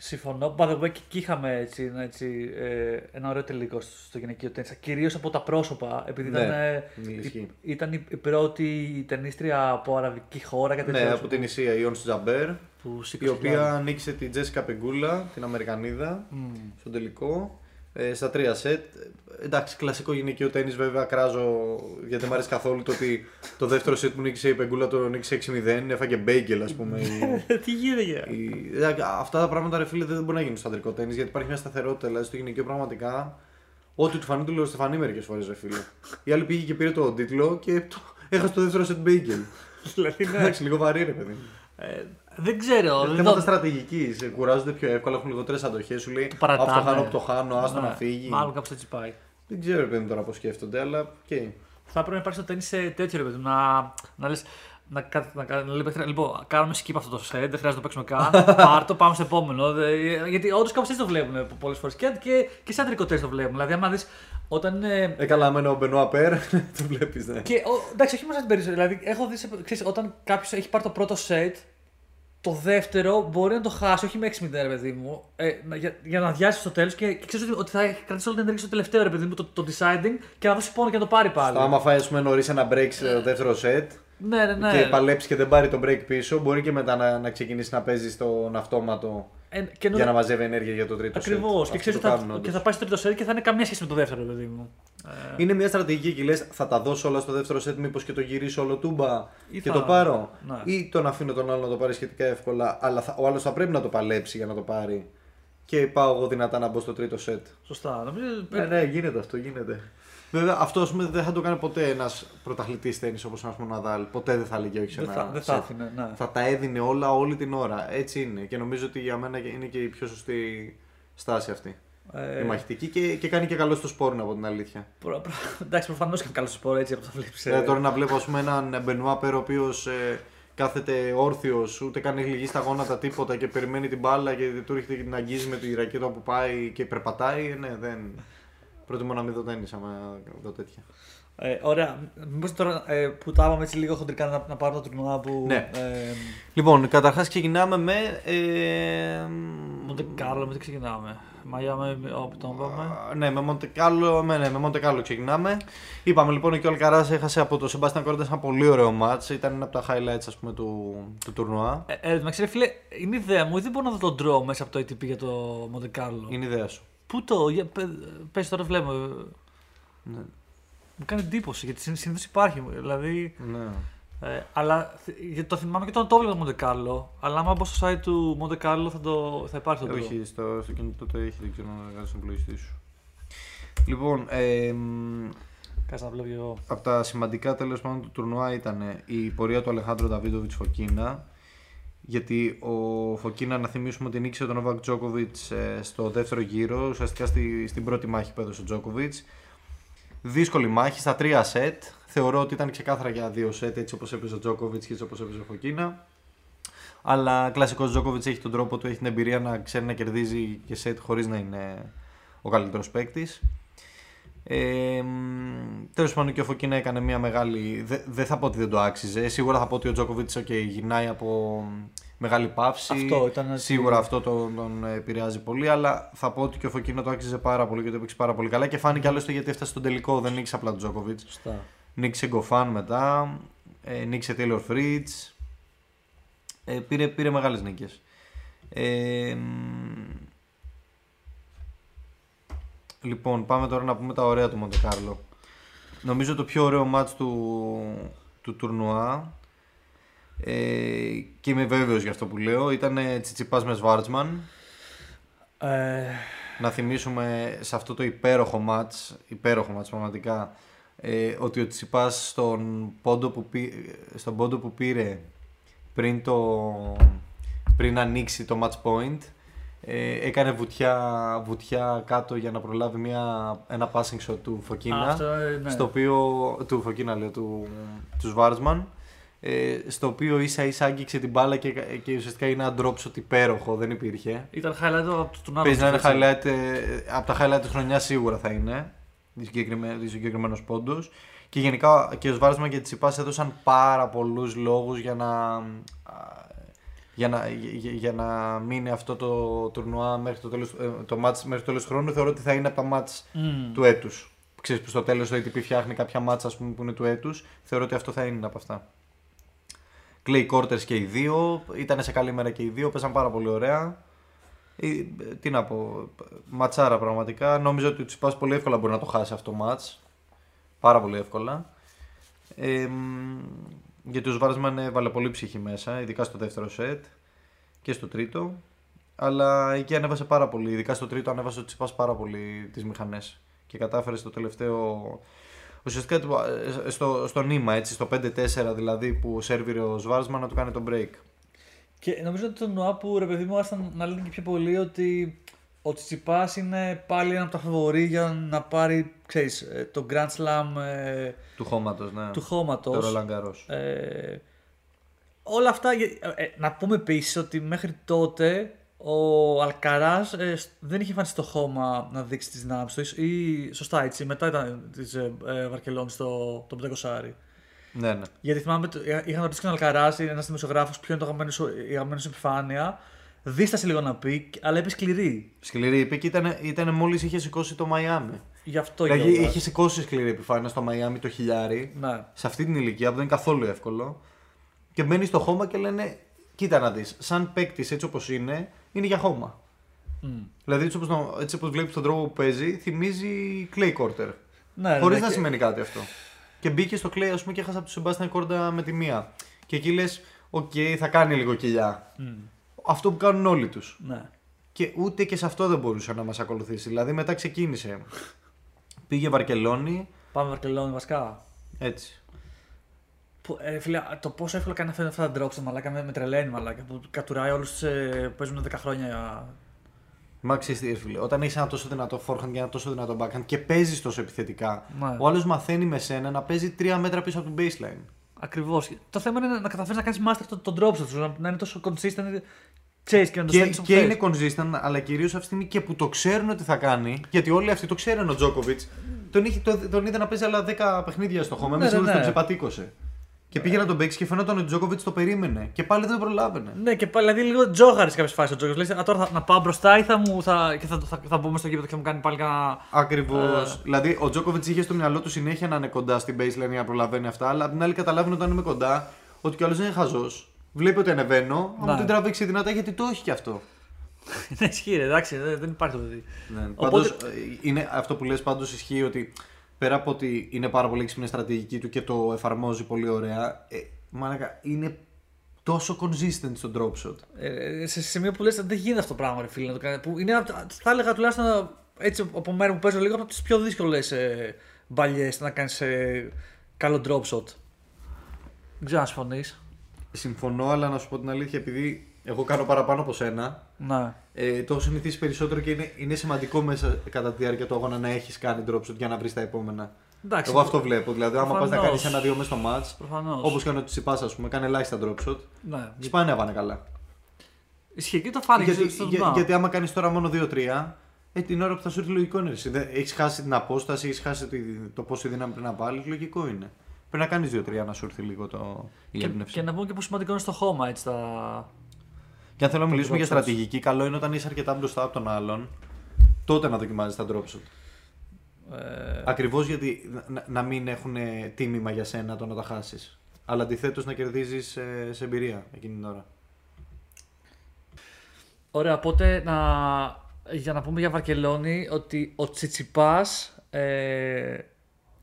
συμφωνώ. By the way, και εκεί είχαμε έτσι, ένα, έτσι, ε, ένα ωραίο τελικό στο στο γυναικείο τέννις. Κυρίως από τα πρόσωπα, επειδή Ναι, ήταν, ε, ισχύει. η- ήταν η, η πρώτη ταινίστρια από αραβική χώρα. Κάτι Ναι, τέτοιο, από την Ισία η Ons Τζαμπέρ, που η σήκωσε οποία νίκησε την Τζέσικα Πεγκούλα, την Αμερικανίδα, Μμμ. στο τελικό. Ε, στα τρία σετ. Ε, Εντάξει, κλασικό γυναικείο τέννη βέβαια κράζω γιατί δεν μου αρέσει καθόλου το ότι το δεύτερο σετ που νίκησε η Πεγκούλα το νίκησε 6-0. Έφαγε μπέγκελ, ας πούμε. η- Τι γίνεται; η- εντάξει, αυτά τα πράγματα ρε φίλε δεν μπορεί να γίνουν στο αντρικό τέννη γιατί υπάρχει μια σταθερότητα. Δηλαδή στο γυναικείο πραγματικά ό,τι του φανεί του λέω Στεφανή μερικές φορές ρε φίλε. Η άλλη πήγε και πήρε τον τίτλο και το... έχασε το δεύτερο σετ bagel. δηλαδή, ναι. Εντάξει, λίγο βαρύ ρε παιδί. Μου. Ε, δεν ξέρω. δεν Θέματα το- στρατηγικής. Κουράζονται πιο εύκολα, έχουν λιγότερες αντοχές. Σου λέει παρατάνε. Αυτό χάνω που το χάνω, άστο Ναι, να φύγει. Μάλλον κάπως έτσι πάει. Δεν ξέρω ρε παιδί μου τώρα πώς σκέφτονται, αλλά οκ. Θα πρέπει να υπάρξει στο τένις σε τέτοιο ρε παιδί μου, να, να λες, να, κα- να, κα- να λέει παίχτης, λοιπόν, κάνουμε skip αυτό το set, δεν χρειάζεται να το παίξουμε καν. Πάρ το, πάμε στο επόμενο. Δε- γιατί όντως κάπως έτσι το βλέπουμε πολλές φορές. Και, και, και σε αντρικό τένις το βλέπουμε. Δηλαδή, άμα δεις όταν είναι. Ε, καλά, με ο Μπενουά Πέρ, το βλέπεις, ναι. Και, ο, εντάξει, όχι μόνο σε την περίπτωση. Δηλαδή, έχω δει, σε- ξέρεις, όταν κάποιος έχει πάρει το πρώτο set, το δεύτερο μπορεί να το χάσει, όχι με 6-0, ρε παιδί μου, ε, να- για, για να αδειάσει στο τέλος και, και ξέρεις ότι, ότι θα έχει κρατήσει όλη την ενέργεια στο τελευταίο, ρε παιδί μου, το, το deciding και να δώσει πόνο και να το πάρει πάλι. Στο άμα φάει ας πούμε, νωρίς ένα break στο δεύτερο set Ναι, ναι, ναι. και παλέψει και δεν πάρει το break πίσω, μπορεί και μετά να, να ξεκινήσει να παίζει στον αυτόματο Ε, και για να μαζεύει ενέργεια για το τρίτο set. Ακριβώς. Αυτό Και ξέρεις το ότι κάνουν θα, και όντως. θα πάει στο τρίτο σετ και θα είναι καμία σχέση με το δεύτερο, παιδί μου. Ε, Είναι μια στρατηγική και λες, θα τα δώσω όλα στο δεύτερο set, μήπως και το γυρίσω όλο τούμπα Ή και θα- το πάρω. ναι. Ή τον αφήνω τον άλλο να το πάρει σχετικά εύκολα, αλλά θα, ο άλλος θα πρέπει να το παλέψει για να το πάρει. Και πάω εγώ δυνατά να μπω στο τρίτο set. σωστά. Νομίζω, Ναι, ναι, γίνεται αυτό, γίνεται. Βέβαια, αυτό ας πούμε, δεν θα το κάνει ποτέ ένας πρωταθλητής τέννης όπως ο Ναδάλ. Ποτέ δεν θα έλεγε όχι σε δεν ένα. θα, δεν θα set. άφηνε. Ναι. Θα τα έδινε όλα όλη την ώρα. Έτσι είναι. Και νομίζω ότι για μένα είναι και η πιο σωστή στάση αυτή. Ε, Η μαχητική και, και κάνει και καλό στο σπόρ, από την αλήθεια. προ, προ, εντάξει, προφανώς και καλό σπορ έτσι από το βλέπεις. Ε, τώρα να βλέπω ας πούμε, έναν Μπενουά Πέρ ο οποίος ε, κάθεται όρθιος, ούτε καν έχει λυγεί στα γόνατα τίποτα και περιμένει την μπάλα και του έρχεται και την αγγίζει με τη ρακέτα που πάει και περπατάει. Ε, ναι, δεν. Προτιμώ να μην δω τέννις άμα δω τέτοια. Ε, ωραία. Μήπως τώρα ε, που τα είπαμε έτσι λίγο χοντρικά να, να πάρουμε το τουρνουά που. Ναι. Ε, Λοιπόν, καταρχάς ξεκινάμε με. Ε, Μοντε Κάρλο, με τι ξεκινάμε. Μαγιάμε, όπου τον είπαμε. Α, Ναι, με Μοντεκάλο, με, ναι, με Μοντεκάλο ξεκινάμε. Είπαμε λοιπόν και ο Αλκαρά έχασε από το Σεμπάστιαν Κόρντα ένα πολύ ωραίο μάτς. Ήταν ένα από τα highlights ας πούμε, του, του τουρνουά. Ε, ε, να ξέρει, φίλε, είναι ιδέα μου. Δεν μπορώ να δω το draw μέσα από το ATP για το Μοντε Κάρλο. Είναι η ιδέα σου. Πού το, για, πε, πες τώρα βλέπω. ε, Ναι. Μου κάνει εντύπωση γιατί συνήθω υπάρχει. Δηλαδή, ναι. Ε, αλλά θ- γιατί το θυμάμαι και όταν το έβλεπα το Μοντε Κάρλο. Αλλά άμα μπω στο site του Μοντε Κάρλο θα, το, θα υπάρχει το draw. Όχι, στο, στο κινητό το έχει, δεν ξέρω να κάνει στην υπολογιστή σου. Λοιπόν, ε, μ, Κάτσε να βλέπω εγώ. Από τα σημαντικά τέλος πάντων του τουρνουά ήταν η πορεία του Αλεχάνδρου Δαβίδοβιτ Φωκίνα. Γιατί ο Φωκίνα, να θυμίσουμε ότι νίκησε τον Νόβακ Τζόκοβιτ στο δεύτερο γύρο, ουσιαστικά στη, στην πρώτη μάχη που έδωσε ο Τζόκοβιτ. Δύσκολη μάχη στα τρία σετ. Θεωρώ ότι ήταν ξεκάθαρα για δύο σετ, έτσι όπως έπαιζε ο Τζόκοβιτς και έτσι όπως έπαιζε ο Φωκίνα. Αλλά κλασικός Τζόκοβιτς έχει τον τρόπο του, έχει την εμπειρία να ξέρει να κερδίζει και σετ χωρίς να είναι ο καλύτερος παίκτης. Ε, Τέλος πάντων και ο Φωκίνα έκανε μια μεγάλη. δε- Δεν θα πω ότι δεν το άξιζε. Σίγουρα θα πω ότι ο Τζόκοβιτς okay, γυρνάει από μεγάλη παύση. Αυτό ήταν ότι- Σίγουρα αυτό τον, τον επηρεάζει πολύ. Αλλά θα πω ότι και ο Φωκίνα το άξιζε πάρα πολύ και το έπαιξε πάρα πολύ καλά. Και φάνηκε άλλωστε γιατί έφτασε στον τελικό. Δεν νίκησε απλά τον Τζόκοβιτς. Σωστά. Νίκησε Γκοφάν μετά. Ε, νίκησε Taylor Fritz. Ε, πήρε, πήρε μεγάλες νίκες. Ε, μ, λοιπόν, πάμε τώρα να πούμε τα ωραία του Μοντεκάρλο. Νομίζω το πιο ωραίο μάτς του, του τουρνουά ε, και είμαι βέβαιος για αυτό που λέω ήταν Τσιτσιπάς με Σβάρτσμαν. Ε, Να θυμίσουμε σε αυτό το υπέροχο μάτς, υπέροχο μάτς πραγματικά, ε, ότι ο Τσιπάς στον πόντο που, πή- στον πόντο που πήρε πριν, το, πριν ανοίξει το match point ε, έκανε βουτιά, βουτιά κάτω για να προλάβει μια, ένα passing shot του Φωκίνα αυτό, ε, ναι. στο οποίο, του Φωκίνα λέω, του, του Σβάρτσμαν ε, στο οποίο ίσα ίσα άγγιξε την μπάλα και, και ουσιαστικά είναι ένα drop shot υπέροχο, δεν υπήρχε. Ήταν highlight από του τουρνουά. Παίζει να είναι έτσι. highlight, ε, από τα highlight της χρονιάς σίγουρα θα είναι ο συγκεκριμένος πόντο. Και γενικά και ο Σβάρσμαν και η Τσιπάς έδωσαν πάρα πολλούς λόγους για να, α, για να, για, για να μείνει αυτό το τουρνουά μέχρι το τέλος, ε, το match μέχρι το τέλος του χρόνου. Θεωρώ ότι θα είναι από τα μάτς Μμμ. του έτους. Ξέρεις που στο τέλος το ATP φτιάχνει κάποια μάτς ας πούμε, που είναι του έτους. Θεωρώ ότι αυτό θα είναι από αυτά. Clay Quarters και οι δύο. Ήταν σε καλή μέρα και οι δύο. Παίζαν πάρα πολύ ωραία. Ε, τι να πω. Ματσάρα πραγματικά. Νόμιζα ότι ο Τσιπάς πολύ εύκολα μπορεί να το χάσει αυτό το μάτς. Πάρα πολύ εύκολα. Ε, μ, γιατί ο Σβάρσμαν έβαλε πολύ ψυχή μέσα, ειδικά στο δεύτερο σετ και στο τρίτο. Αλλά εκεί ανέβασε πάρα πολύ. Ειδικά στο τρίτο ανέβασε ο Τσιπάς πάρα πολύ τις μηχανές. Και κατάφερε στο τελευταίο. Ουσιαστικά το- ε, στο, στο νήμα, έτσι, στο 5-4 δηλαδή που σερβίρε ο Σβάρσμαν να του κάνει τον break. Και νομίζω ότι το Νουά που ρε παιδί μου άρχισαν να λένε και πιο πολύ ότι ο Τσιτσιπάς είναι πάλι ένα από τα φαβορή για να πάρει ξέρεις, ε, το Grand Slam ε, Του χώματος, ναι. του χώματος. Το Roland Garros. Ε, όλα αυτά. ε, ε, να πούμε επίσης ότι μέχρι τότε ο Αλκαράς δεν είχε εμφανιστεί στο χώμα να δείξει τις δυνάμει του. Ή σωστά έτσι, μετά ήταν της ε, ε, Βαρκελόνης στο το 500. Ναι, ναι. Γιατί θυμάμαι, το- είχα- είχαν ρωτήσει και τον Αλκαράς, ένας δημοσιογράφος, ποιο είναι το αγαπημένο σου, η αγαπημένη σου επιφάνεια. Δίστασε λίγο να πει, αλλά είπε σκληρή. Σκληρή είπε και ήταν, ήταν μόλις είχε σηκώσει το Μαϊάμι. Γι' αυτό Δηλαδή γέλα. είχε σηκώσει σκληρή επιφάνεια στο Μαϊάμι το χιλιάρι. Ναι. Σε αυτή την ηλικία που δεν είναι καθόλου εύκολο. Και μπαίνει στο χώμα και λένε: Κοίτα να δεις, σαν παίκτης έτσι όπως είναι, είναι για χώμα. Μμ. Δηλαδή έτσι όπως έτσι όπως βλέπεις τον τρόπο που παίζει, θυμίζει clay quarter. Ναι, Χωρίς ναι, να και- σημαίνει κάτι αυτό. Και μπήκε στο clay, ας πούμε, και έχασα από του Sebastian Κόρντα με τη μία. Και εκεί λες: Οκ, θα κάνει λίγο κοιλιά. Μμ. Αυτό που κάνουν όλοι τους. Ναι. Και ούτε και σε αυτό δεν μπορούσε να μας ακολουθήσει. Δηλαδή μετά ξεκίνησε. Πήγε Βαρκελόνη, Πάμε Βαρκελόνη βασικά. έτσι. Που, ε, φίλε, το πόσο εύκολα κάνει αυτά αυτά τα drops μαλάκα με, με τρελαίνει μαλάκα. Που κατουράει όλους ε, που παίζουν 10 χρόνια. Μα ξέρεις τι, ρε φίλε, όταν έχεις ένα τόσο δυνατό forehand και ένα τόσο δυνατό backhand και παίζεις τόσο επιθετικά, Ναι. ο άλλος μαθαίνει με σένα να παίζει τρία μέτρα πίσω από την baseline. Ακριβώς. Το θέμα είναι να καταφέρεις να κάνεις master τον το drop σου, να, να είναι τόσο consistent. Ξέρεις και να το Και, στέλνεις όπου και θες. είναι consistent, αλλά κυρίως αυτή τη στιγμή και που το ξέρουν ότι θα κάνει, γιατί όλοι αυτοί το ξέρουν ο Τζόκοβιτ. Τον, είχε- τον, τον είδε να παίζει άλλα 10 παιχνίδια στο χώμα. Ναι, Είμαι ναι, σίγουρο ναι. τον ξεπατήκωσε. Και πήγε να τον παίξει και φαινόταν ότι ο Τζόκοβιτ το περίμενε. Και πάλι δεν προλάβαινε. Ναι, και πάλι δηλαδή λίγο τζόγαρη σε κάποιες φάσεις ο Τζόκοβιτ. Λέει, Α, τώρα θα, να πάω μπροστά ή θα, μου, θα, και θα, θα, θα, μπούμε στο γήπεδο και θα μου κάνει πάλι κανένα. Ακριβώς. Ε. Δηλαδή, ο Τζόκοβιτ είχε στο μυαλό του συνέχεια να είναι κοντά στην baseline για να προλαβαίνει αυτά, αλλά απ' την άλλη καταλάβαινε όταν είμαι κοντά ότι κι άλλος δεν είναι χαζός. Βλέπει ότι ανεβαίνω, άμα Ναι. την τραβήξει δυνατά γιατί το έχει κι αυτό. ναι, ισχύει, ρε, εντάξει, δεν, δεν υπάρχει το παιδί. Ναι. Οπότε- Πάντως, ε, είναι, αυτό που λες πάντως ισχύει ότι πέρα από ότι είναι πάρα πολύ έξυπνη η στρατηγική του και το εφαρμόζει πολύ ωραία, ε, μαλάκα, είναι τόσο consistent στο drop shot. Ε, σε σημείο που λες, δεν γίνεται αυτό το πράγμα, ρε φίλε. Να το κάνει, που είναι, απ' τα- θα έλεγα τουλάχιστον έτσι από μέρα που παίζω λίγο από τις πιο δύσκολες ε, μπαλιές να κάνεις καλό drop shot. Δεν ξέρω αν συμφωνείς. Συμφωνώ, αλλά να σου πω την αλήθεια, επειδή εγώ κάνω παραπάνω από σένα, Ναι. ε, το έχω συνηθίσει περισσότερο και είναι, είναι σημαντικό μέσα κατά τη διάρκεια του αγώνα να έχεις κάνει drop shot για να βρεις τα επόμενα. Εντάξει, Εγώ αυτό βλέπω. Δηλαδή, άμα πας να Προφανώς. κάνεις ένα-δύο μέσα στο match, Προφανώς. όπως κάνει ο Τσιπά, ας πούμε, κάνει ελάχιστα drop shot, Ναι. σπάνε έβανε καλά. Ισχύει και το φάνηκε γιατί, στο για- Σουδάν. γιατί άμα κάνεις τώρα μόνο 2-3, ε, την ώρα που θα σου έρθει λογικό είναι. Έχεις χάσει την απόσταση, έχεις χάσει τη- το πόση δύναμη πρέπει να βάλεις. Λογικό είναι. Πρέπει να κάνεις 2-3 να σου έρθει λίγο το, η Και, έμπνευση. και να πούμε και πόσο σημαντικό είναι στο χώμα έτσι τα. Και αν θέλω να μιλήσουμε drop για shots. στρατηγική, καλό είναι όταν είσαι αρκετά μπροστά από τον άλλον, τότε να δοκιμάζεις τα drop shot. Ε, Ακριβώς γιατί να, να μην έχουν τίμημα για σένα το να τα χάσεις. Αλλά αντιθέτως να κερδίζεις σε, σε εμπειρία εκείνη την ώρα. Ωραία, οπότε να, για να πούμε για Βαρκελόνη ότι ο Τσιτσιπάς ε,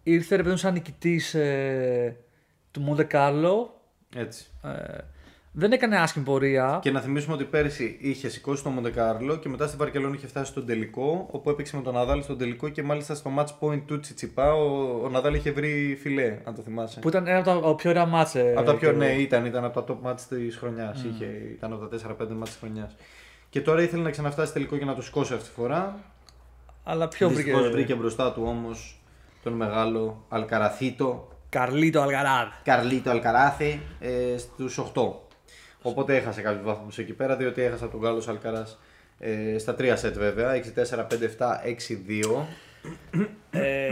ήρθε ρε παιδί μου σαν νικητής ε, του Μοντε Κάρλο. Έτσι. Ε, δεν έκανε άσχημη πορεία. Και να θυμίσουμε ότι πέρυσι είχε σηκώσει το Μοντεκάρλο και μετά στη Βαρκελόνη είχε φτάσει στον τελικό, όπου έπαιξε με τον Ναδάλ στον τελικό και μάλιστα στο match point του Τσιτσιπά ο, ο Ναδάλ είχε βρει φιλέ, αν το θυμάσαι. Που ήταν ένα από τα πιο ωραία μάτσε. από τα πιο ναι, ήταν, ήταν από τα top match της χρονιάς. Είχε, ήταν από τα 4-5 match της χρονιάς. Και τώρα ήθελε να ξαναφτάσει τελικό και να το σηκώσει αυτή τη φορά. Αλλά πιο Δυστυχώς βρήκε. βρήκε μπροστά του όμως τον μεγάλο Αλκαραθίτο, Καρλίτο Αλγαράδ. Καρλίτο Αλκαράθε ε, στους 8. Οπότε έχασε κάποιους βαθμούς εκεί πέρα, διότι έχασα από τον Γάλλο Αλκαράς ε, στα 3 σετ βέβαια. 6-4, 5-7, 6-2. Ε,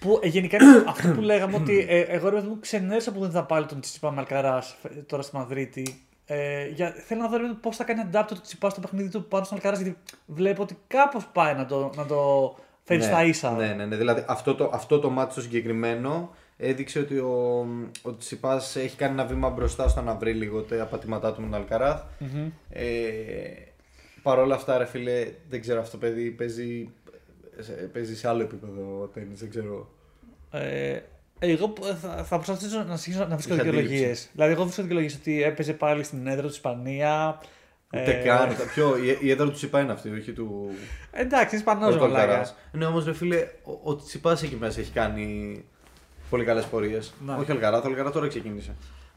που ε, γενικά είναι αυτό που λέγαμε ότι ε, εγώ ρε παιδί μου ξενέρωσα που δεν θα πάλι τον Τσιτσιπά με Αλκαράς τώρα στη Μαδρίτη. Ε, για, θέλω να δω πώς θα κάνει adapt το Τσιτσιπά στο παιχνίδι του πάνω στον Αλκαράς γιατί βλέπω ότι κάπως πάει να το, να το φέρει στα ίσα. Ναι, ναι, ναι. Δηλαδή αυτό το, αυτό το μάτι το συγκεκριμένο έδειξε ότι ο, ο Τσιπάς έχει κάνει ένα βήμα μπροστά στο να βρει λίγο τα πατήματά του με τον αλκαραθ Μμμ. Ε, Παρ' όλα αυτά, ρε φίλε, δεν ξέρω αυτό το παιδί παίζει, σε- παίζει σε άλλο επίπεδο τέννις, δεν ξέρω. Ε, εγώ που- θα, θα προσπαθήσω να συνεχίσω να βρίσκω Είχα δικαιολογίες. αντίληψη. Δηλαδή, εγώ βρίσκω δικαιολογίες ότι έπαιζε πάλι στην έδρα του Ισπανία. Ούτε Ε, καν. τα Πιο, η, η έδρα του Τσιπά είναι αυτή, όχι του. Εντάξει, είναι Ισπανός όχι του μαλάκας. Αλκαράς. Ναι, όμως, ρε φίλε, ο, ο Τσιπάς εκεί μέσα έχει κάνει πολύ καλές πορείες. Ναι. Όχι ο Αλκαράθ, ο Αλκαράθ τώρα ξεκίνησε.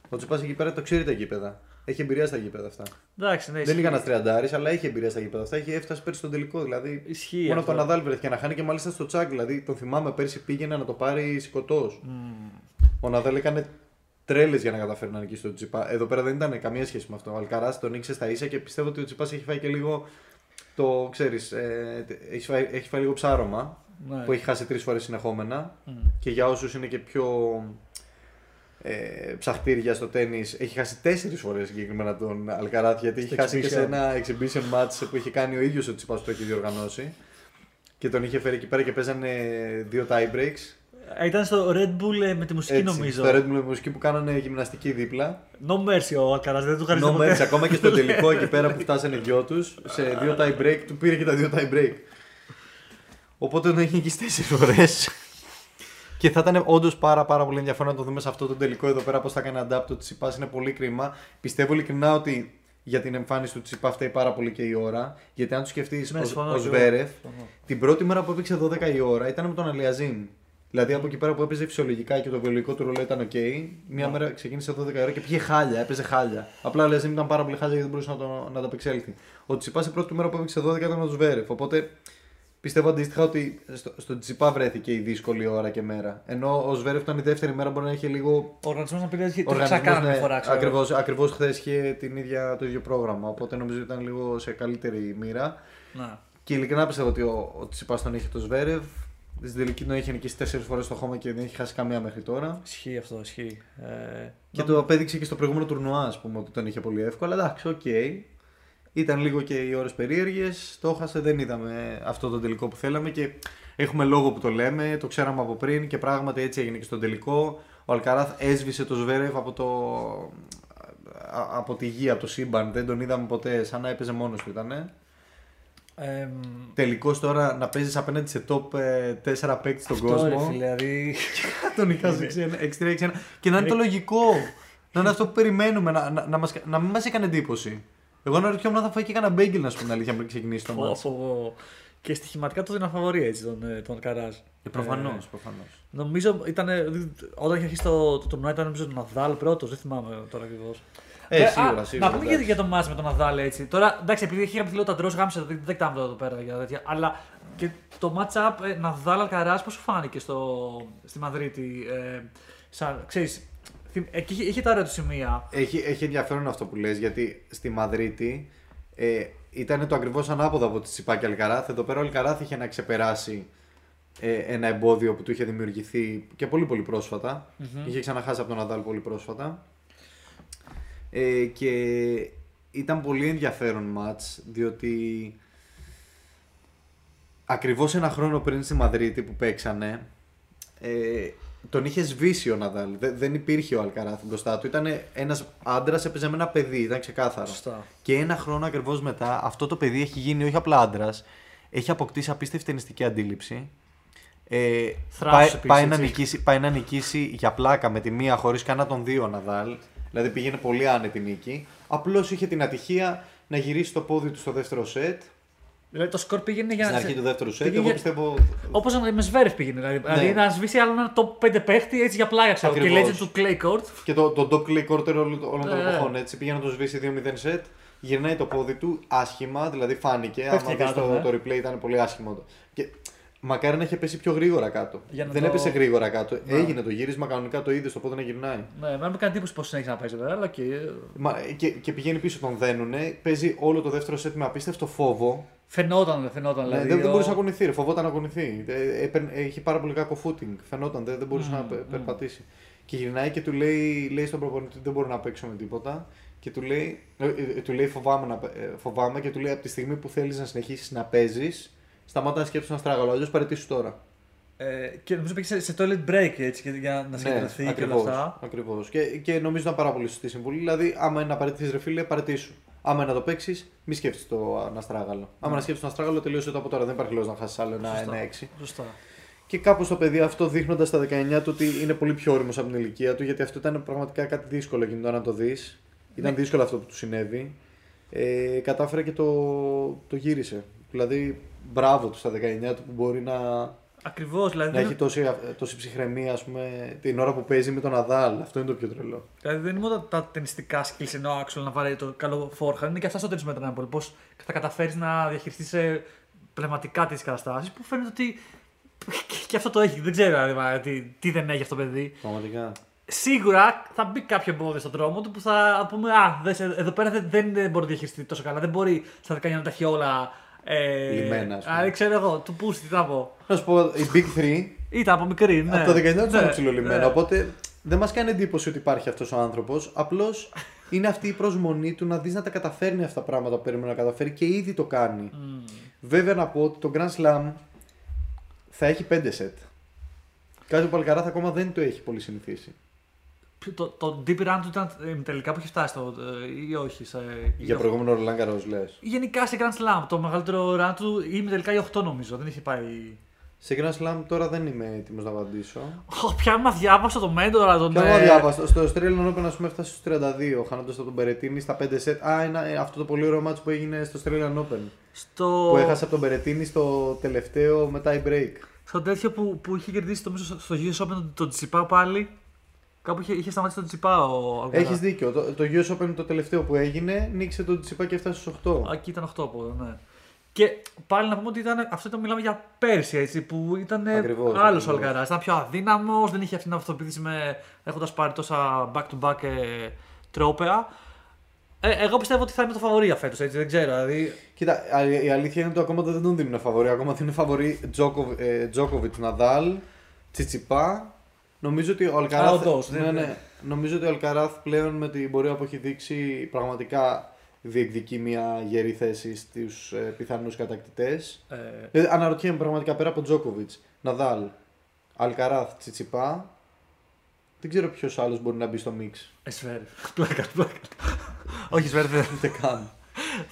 Ο Τσιπάς εκεί πέρα το ξέρει τα γήπεδα. Έχει εμπειρία στα γήπεδα αυτά. Εντάξει, ναι, Δεν ισχύει. είναι κανένα τριαντάρη, αλλά έχει εμπειρία στα γήπεδα αυτά. Έχει έφτασε πέρσι στον τελικό. Δηλαδή, Ισχύει μόνο από αυτό. τον Ναδάλ βρέθηκε να χάνει και μάλιστα στο τσάκ. Δηλαδή, τον θυμάμαι πέρσι πήγαινε να το πάρει σηκωτό. Ο Ναδάλ έκανε τρέλες για να καταφέρει να νικήσει τον Τσιπά. Εδώ πέρα δεν ήταν καμία σχέση με αυτό. Ο Αλκαράς τον νίκησε στα ίσα και πιστεύω ότι ο Τσιπά έχει φάει και λίγο. Το ξέρεις, ε, έχει, φάει, έχει φάει λίγο ψάρωμα Ναι. που έχει χάσει τρεις φορές συνεχόμενα. Μμ. Και για όσους είναι και πιο ε, ψαχτήρια στο τέννη, έχει χάσει τέσσερις φορές συγκεκριμένα τον Αλκαράθ γιατί έχει Στο χάσει και σε exhibition. ένα exhibition match που είχε κάνει ο ίδιος ο Τσιπάς που το έχει διοργανώσει. Και τον είχε φέρει εκεί πέρα και παίζανε δύο tie breaks. Ε, Ήταν στο Red Bull ε, με τη μουσική Έτσι, νομίζω. Στο Red Bull με μουσική που κάνανε γυμναστική δίπλα. No mercy ο Αλκαρά, δεν του χαρίζει No ποτέ. mercy, ακόμα και στο τελικό εκεί πέρα που φτάσανε οι δυο τους, σε δύο tie break, του πήρε και τα δύο tie break. Οπότε τον έχει νικήσει τέσσερι φορές. Και θα ήταν όντως πάρα, πάρα πολύ ενδιαφέρον να το δούμε σε αυτό το τελικό εδώ πέρα πώς θα κάνει adapt το Τσιπά. Είναι πολύ κρίμα. Πιστεύω ειλικρινά ότι για την εμφάνιση του Τσιπά φταίει πάρα πολύ και η ώρα. Γιατί αν του σκεφτείς Ναι, ο, συμφωνώ ο και εγώ. Σβέρεφ, Συμφωνώ. την πρώτη μέρα που έπαιξε 12 η ώρα ήταν με τον Αλιαζίν. Δηλαδή από εκεί πέρα που έπαιζε φυσιολογικά και το βιολογικό του ρολόι ήταν OK, μία μέρα ξεκίνησε 12 η ώρα και πήγε χάλια, έπαιζε χάλια. Απλά ο Αλιαζίν ήταν πάρα πολύ χάλια γιατί δεν μπορούσε να το, να το απεξέλθει. Ο Τσιτσιπάς η πρώτη μέρα που έπαιξε 12 ήταν ο Σβέρεφ. Οπότε πιστεύω αντίστοιχα ότι στο, στο Τσιτσιπά βρέθηκε η δύσκολη ώρα και μέρα. Ενώ ο Σβέρεφ ήταν η δεύτερη μέρα μπορεί να είχε λίγο Ο οργανισμός να πει ότι το Οργανισμός, ξανακάναμε ναι, φορά. ξέρω. Ακριβώς, ακριβώς χθες είχε την ίδια, το ίδιο πρόγραμμα, οπότε νομίζω ότι ήταν λίγο σε καλύτερη μοίρα. Να. Και ειλικρινά πιστεύω ότι ο, ο Τσιτσιπάς τον είχε το Σβέρεφ. Στην τελική τον είχε νικήσει τέσσερις φορές στο χώμα και δεν έχει χάσει καμία μέχρι τώρα. Ισχύει αυτό, ισχύει. Ε, Και το απέδειξε και στο προηγούμενο τουρνουά, ας πούμε, ότι τον είχε πολύ εύκολα. Εντάξει, οκ. Ήταν λίγο και οι ώρες περίεργες. Το έχασε, δεν είδαμε αυτό το τελικό που θέλαμε και έχουμε λόγο που το λέμε. Το ξέραμε από πριν και πράγματι έτσι έγινε και στον τελικό. Ο Αλκαράθ έσβησε το Σβέρευ από, το... α- από τη γη, από το σύμπαν. Δεν τον είδαμε ποτέ, σαν να έπαιζε μόνος του ήταν. ε, Τελικώ τώρα να παίζεις απέναντι σε top ε, 4 παίκτη στον αυτό, ρε κόσμο. φίλε, δηλαδή. τον νικάζει 6-3-6-1. Και να είναι το λογικό. να είναι αυτό που περιμένουμε, να, να, να, μας, να μην μας έκανε εντύπωση. Εγώ αναρωτιόμουν αν θα φάει και κανένα μπέγγελ να σου πω την αλήθεια πριν ξεκινήσει το Φω, μάτς. φω. Και στοιχηματικά το δίνω φαβορή έτσι τον, ε, τον Αλκαράζ. Ε, Προφανώς. Ε, προφανώς. νομίζω ήταν. Όταν είχε αρχίσει το, το τουρνουά ήταν νομίζω τον Ναδάλ πρώτος, δεν θυμάμαι τώρα ακριβώς. Ε, σίγουρα, σίγουρα, Να πούμε εντάξει. και για το μάτς με τον Ναδάλ έτσι. Τώρα εντάξει, επειδή έχει κάποια τα ντρός, γάμισε το, δεν δεν κοιτάμε εδώ πέρα για τέτοια. Αλλά και το match-up ε, Ναδάλ Αλκαράζ πώς σου φάνηκε στο, στη Μαδρίτη. Ε, σαν, ξέρεις, θυ- εκεί είχε, είχε τα ωραία του σημεία. Έχει, έχει ενδιαφέρον αυτό που λες γιατί στη Μαδρίτη ε, ήταν το ακριβώς ανάποδο από τη Τσιπάκη Αλκαράθ. Εδώ πέρα ο Αλκαράθ είχε να ξεπεράσει ε, ένα εμπόδιο που του είχε δημιουργηθεί και πολύ πολύ πρόσφατα. Είχε ξαναχάσει από τον Ναδάλ πολύ πρόσφατα. Ε, και ήταν πολύ ενδιαφέρον μάτς διότι ακριβώς ένα χρόνο πριν στη Μαδρίτη που παίξανε ε, τον είχε σβήσει ο Ναδάλ. Δε- δεν υπήρχε ο Αλκαράθ μπροστά του. Ήταν ένας άντρας, έπαιζε με ένα παιδί, ήταν ξεκάθαρο. Σωστά. Και ένα χρόνο ακριβώς μετά, αυτό το παιδί έχει γίνει όχι απλά άντρας, έχει αποκτήσει απίστευτη ενιστική αντίληψη. Ε, Θράσος πάει, επίσης, πάει, να έτσι. νικήσει, πάει να νικήσει για πλάκα με τη μία χωρίς καν να τον δει ο Ναδάλ. Δηλαδή πήγαινε πολύ άνετη νίκη. Απλώς είχε την ατυχία να γυρίσει το πόδι του στο δεύτερο σετ. Δηλαδή το σκορ πήγαινε για. Στην αρχή του δεύτερου σετ. πήγαινε Εγώ για- πιστεύω. Όπως με Σβέρεφ πήγαινε. Δηλαδή, δηλαδή να σβήσει άλλο ένα top 5 παίχτη έτσι για πλάγια ξέρω. Και Ακριβώς. legend του Clay Court. Και το, το top clay quarter όλων, όλων των Ναι. εποχών έτσι. Πήγε να το σβήσει 2-0 σετ. Γυρνάει το πόδι του άσχημα, δηλαδή φάνηκε. Πέφτει Άμα δεις κάτω, το, ναι. το replay ήταν πολύ άσχημο. Και μακάρι να είχε πέσει πιο γρήγορα κάτω. Για να Δεν το- έπεσε γρήγορα κάτω. Ναι. Έγινε το γύρισμα κανονικά το είδες στο πόδι να γυρνάει. Ναι, εμένα μου κάνει εντύπωση πώς συνέχισε να παίζει βέβαια, αλλά και. Μα, και, και πηγαίνει πίσω, τον δένουνε. Παίζει όλο το δεύτερο σετ με απίστευτο φόβο. Φαινόταν, φαινόταν. Ναι, Δηλαδή, δεν, δεν ο- μπορούσε να κουνηθεί, ρε, φοβόταν να κουνηθεί. Ε, έπαιρνε- Έχει πάρα πολύ κακό footing. Φαινόταν, δεν, δεν μπορούσε να πε- περπατήσει. Και γυρνάει και του λέει, λέει στον προπονητή ότι δεν μπορώ να παίξω με τίποτα. Και του λέει, ε, ε, του λέει φοβάμαι, να, παι- ε, φοβάμαι και του λέει από τη στιγμή που θέλεις να συνεχίσεις να παίζεις, σταμάτα να σκέψεις ένα στράγαλο. Αλλιώς παραιτήσου τώρα. Ε, και νομίζω πήγε σε, σε toilet break έτσι, και για να συγκεντρωθεί και όλα ακριβώς, αυτά. ακριβώς. Και, και νομίζω ήταν πάρα πολύ σωστή συμβουλή. Δηλαδή, άμα είναι να παραιτήσει, ρε φίλε, παραιτήσου. Άμα είναι να το παίξεις, μη σκέφτεσαι το αναστράγαλο. Άμα να σκέφτεσαι το αναστράγαλο, τελείωσε το από τώρα. Δεν υπάρχει λόγος να χάσεις άλλο ένα, Ναι. Σωστά. ένα έξι. Σωστά. Και κάπως το παιδί αυτό δείχνοντας στα 19 του ότι είναι πολύ πιο όριμο από την ηλικία του, γιατί αυτό ήταν πραγματικά κάτι δύσκολο εκείνη το να το δεις. Ήταν Ναι. δύσκολο αυτό που του συνέβη. Ε, κατάφερε και το, το γύρισε. Δηλαδή, μπράβο του στα 19 του που μπορεί να, Ακριβώς. Δηλαδή, να δεν- έχει τόση, τόση ψυχραιμία ας πούμε, την ώρα που παίζει με τον Αδάλ. Αυτό είναι το πιο τρελό. Δηλαδή δεν είναι μόνο τα, τα ταινιστικά skills ενώ άξιο να βάλει το καλό φόρχα, είναι και αυτά στο τέννις μετράνε πολύ. Πώς θα καταφέρεις να διαχειριστείς πνευματικά τις καταστάσεις που φαίνεται ότι. και αυτό το έχει. Δεν ξέρω δηλαδή, μα, τι, τι δεν έχει αυτό το παιδί. Πραγματικά. Σίγουρα θα μπει κάποιο εμπόδιο στον δρόμο του που θα πούμε Α, δες, ε, εδώ πέρα δεν, δεν μπορεί να διαχειριστεί τόσο καλά. Δεν μπορεί στα 19 να τα έχει όλα. Ε, Λυμμένα, ας πούμε. Α, δεν ξέρω εγώ, του πούστη, τι να πω. Να σου πω, οι Big 3 Ήταν από μικρή, ναι. από τα 19 του ήταν Ναι, ψιλολυμμένα. ναι. Οπότε δεν μας κάνει εντύπωση ότι υπάρχει αυτός ο άνθρωπος. Απλώς είναι αυτή η προσμονή του να δεις να τα καταφέρνει αυτά τα πράγματα που περίμενε να καταφέρει και ήδη το κάνει. Μμμ. Βέβαια να πω ότι το Grand Slam θα έχει 5 σετ. Κάτι που ο Αλκαράθ ακόμα δεν το έχει πολύ συνηθίσει. Ποιο- Το, το deep run του ήταν ε, τελικά που έχει φτάσει το, ε, ή όχι. Σε, ή Για όχι. προηγούμενο Roland Garros λες. Γενικά σε Grand Slam. Το μεγαλύτερο run του ή τελικά η 8 νομίζω. Δεν είχε πάει. Σε Grand Slam τώρα δεν είμαι έτοιμος να απαντήσω. Ω, Πια μα διάβασα το μέντο, αλλά τον. Και εγώ ε, διάβασα. Στο Australian Open, ας πούμε, έφτασε στους 32, χάνοντας από τον Περετίνη στα 5 σετ. Α, ένα, ε, αυτό το πολύ ωραίο μάτσο που έγινε στο Australian Open. Στο, Που έχασε από τον Περετίνη στο τελευταίο με tie break. στο τέτοιο που, που είχε κερδίσει το, νομίζω, στο US Open τον, τον Τσιπά πάλι. Κάπου είχε, είχε σταματήσει τον Τσιπά ο Αλκαράθ. Έχεις δίκιο. Το, το US Open το τελευταίο που έγινε νίκησε τον Τσιπά και έφτασε στους 8. Α, Εκεί ήταν 8 από ναι. Και πάλι να πούμε ότι ήταν, αυτό ήταν μιλάμε για πέρσι έτσι, που ήταν Ακριβώς, άλλος ο ακριβώς. Αλκαρά. Ήταν πιο αδύναμος, δεν είχε αυτή την αυτοποίθηση με έχοντας πάρει τόσα back-to-back ε, τρόπαια. Ε, εγώ πιστεύω ότι θα είναι το φαβορή φέτος, έτσι δεν ξέρω. Δηλαδή, Κοίτα, α- η αλήθεια είναι ότι ακόμα δεν τον δίνουν φαβορή. Ακόμα δίνουν φαβορή Τζόκοβιτς, Ναδάλ, Τσιτσιπά. Νομίζω ότι ο Αλκαράθ. Α, όντως, ναι, ναι, ναι. ναι. Νομίζω ότι ο Αλκαράθ πλέον με την πορεία που έχει δείξει πραγματικά διεκδικεί μια γερή θέση στους ε, πιθανούς κατακτητές. ε, Ε, αναρωτιέμαι πραγματικά πέρα από Τζόκοβιτς, Ναδάλ, Αλκαράθ, Τσιτσιπά. Δεν ξέρω ποιος άλλος μπορεί να μπει στο μίξ. ε, Σβέρεφ. Πλάκα, πλάκα. Όχι, Σβέρεφ. δεν- Ούτε καν.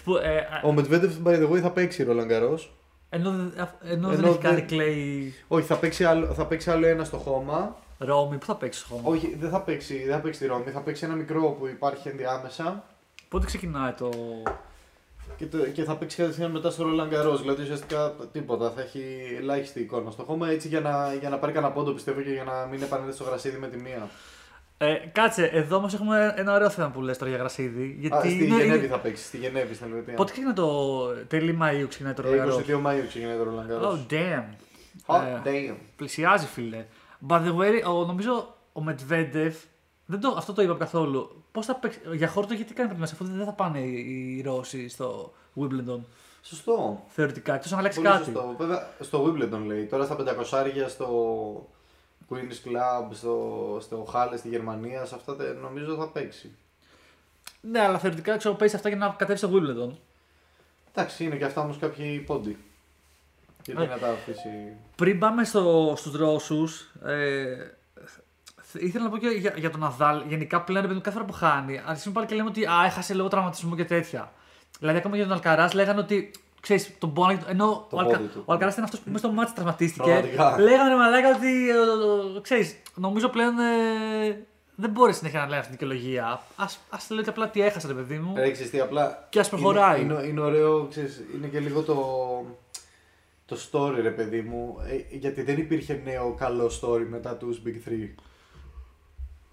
που, ε, α, Ο Μετβέντεφ, by the way, θα παίξει Ρόλαν Garros. ενώ δεν- α, ενώ δεν Ενώ έχει κάνει δεν- κλέι Όχι, θα παίξει, άλλο, θα παίξει άλλο ένα στο χώμα. Ρώμη, πού θα παίξεις στο χώμα; Όχι, δεν θα παίξει, δεν θα παίξει τη Ρώμη. Θα παίξει ένα μικρό που υπάρχει ενδιάμεσα. Πότε ξεκινάει το. Και, το, και θα παίξει κατευθείαν μετά στο Roland Garros. Δηλαδή ουσιαστικά τίποτα. Θα έχει ελάχιστη εικόνα στο χώμα έτσι για να, για να πάρει κανένα πόντο πιστεύω και για να μην επανέλθει στο γρασίδι με τη μία. Ε, κάτσε, εδώ όμως έχουμε ένα ωραίο θέμα που λες τώρα για γρασίδι. Γιατί Α, στη είναι- Γενέβη είναι- θα παίξει. Στη Γενέβη στην Ελβετία. Πότε ξεκινάει το. τέλη Μαΐου ξεκινάει το Ε, Roland Garros; 22 Μαΐου ξεκινάει το Roland Garros. Oh, damn. Hot Ε, damn. Πλησιάζει, φίλε. By the way, ο, νομίζω ο Μετβέντεφ. Δεν το, αυτό το είπα καθόλου. Πώς θα παίξει. Για χόρτο, γιατί κάνει προετοιμασία, αφού δεν θα πάνε οι, οι Ρώσοι στο Wimbledon. Σωστό. Θεωρητικά, εκτός αν αλλάξει Πολύ κάτι. σωστό. Βέβαια στο Wimbledon λέει. Τώρα στα 500 στο Queen's Club, στο, στο Halle στη Γερμανία, σε αυτά τε- νομίζω θα παίξει. Ναι, αλλά θεωρητικά ξέρω παίζει αυτά για να κατέβει στο Wimbledon. Εντάξει, είναι και αυτά όμως κάποιοι πόντι. Γιατί Ε. να τα αφήσει. Πριν πάμε στο, στους Ρώσους, ε, θ- ήθελα να πω και για, για τον Ναδάλ. Γενικά πλέον, επειδή κάθε φορά που χάνει, αρχίζουμε πάλι και λέμε ότι α, έχασε λόγω τραυματισμού και τέτοια. Δηλαδή, ακόμα για τον Αλκαράς λέγανε ότι ξέρεις, τον πόνο. Ενώ Το ο, Αλκα, πόδι του. ο Αλκαράς ήταν αυτός που μέσα στο μάτι τραυματίστηκε. Πραγματικά. Λέγανε ρε μαλάκα ότι. ε, ε, ξέρεις, νομίζω πλέον ε, δεν μπορεί συνέχεια να λέει αυτή την δικαιολογία. Α λέω ότι απλά τι έχασε, ρε παιδί μου. Ρε, ξέρεις τι, απλά Και ας προχωράει. Είναι, είναι, είναι ωραίο, ξέρεις, είναι και λίγο το, το story ρε παιδί μου, ε, γιατί δεν υπήρχε νέο καλό story μετά τους Big 3.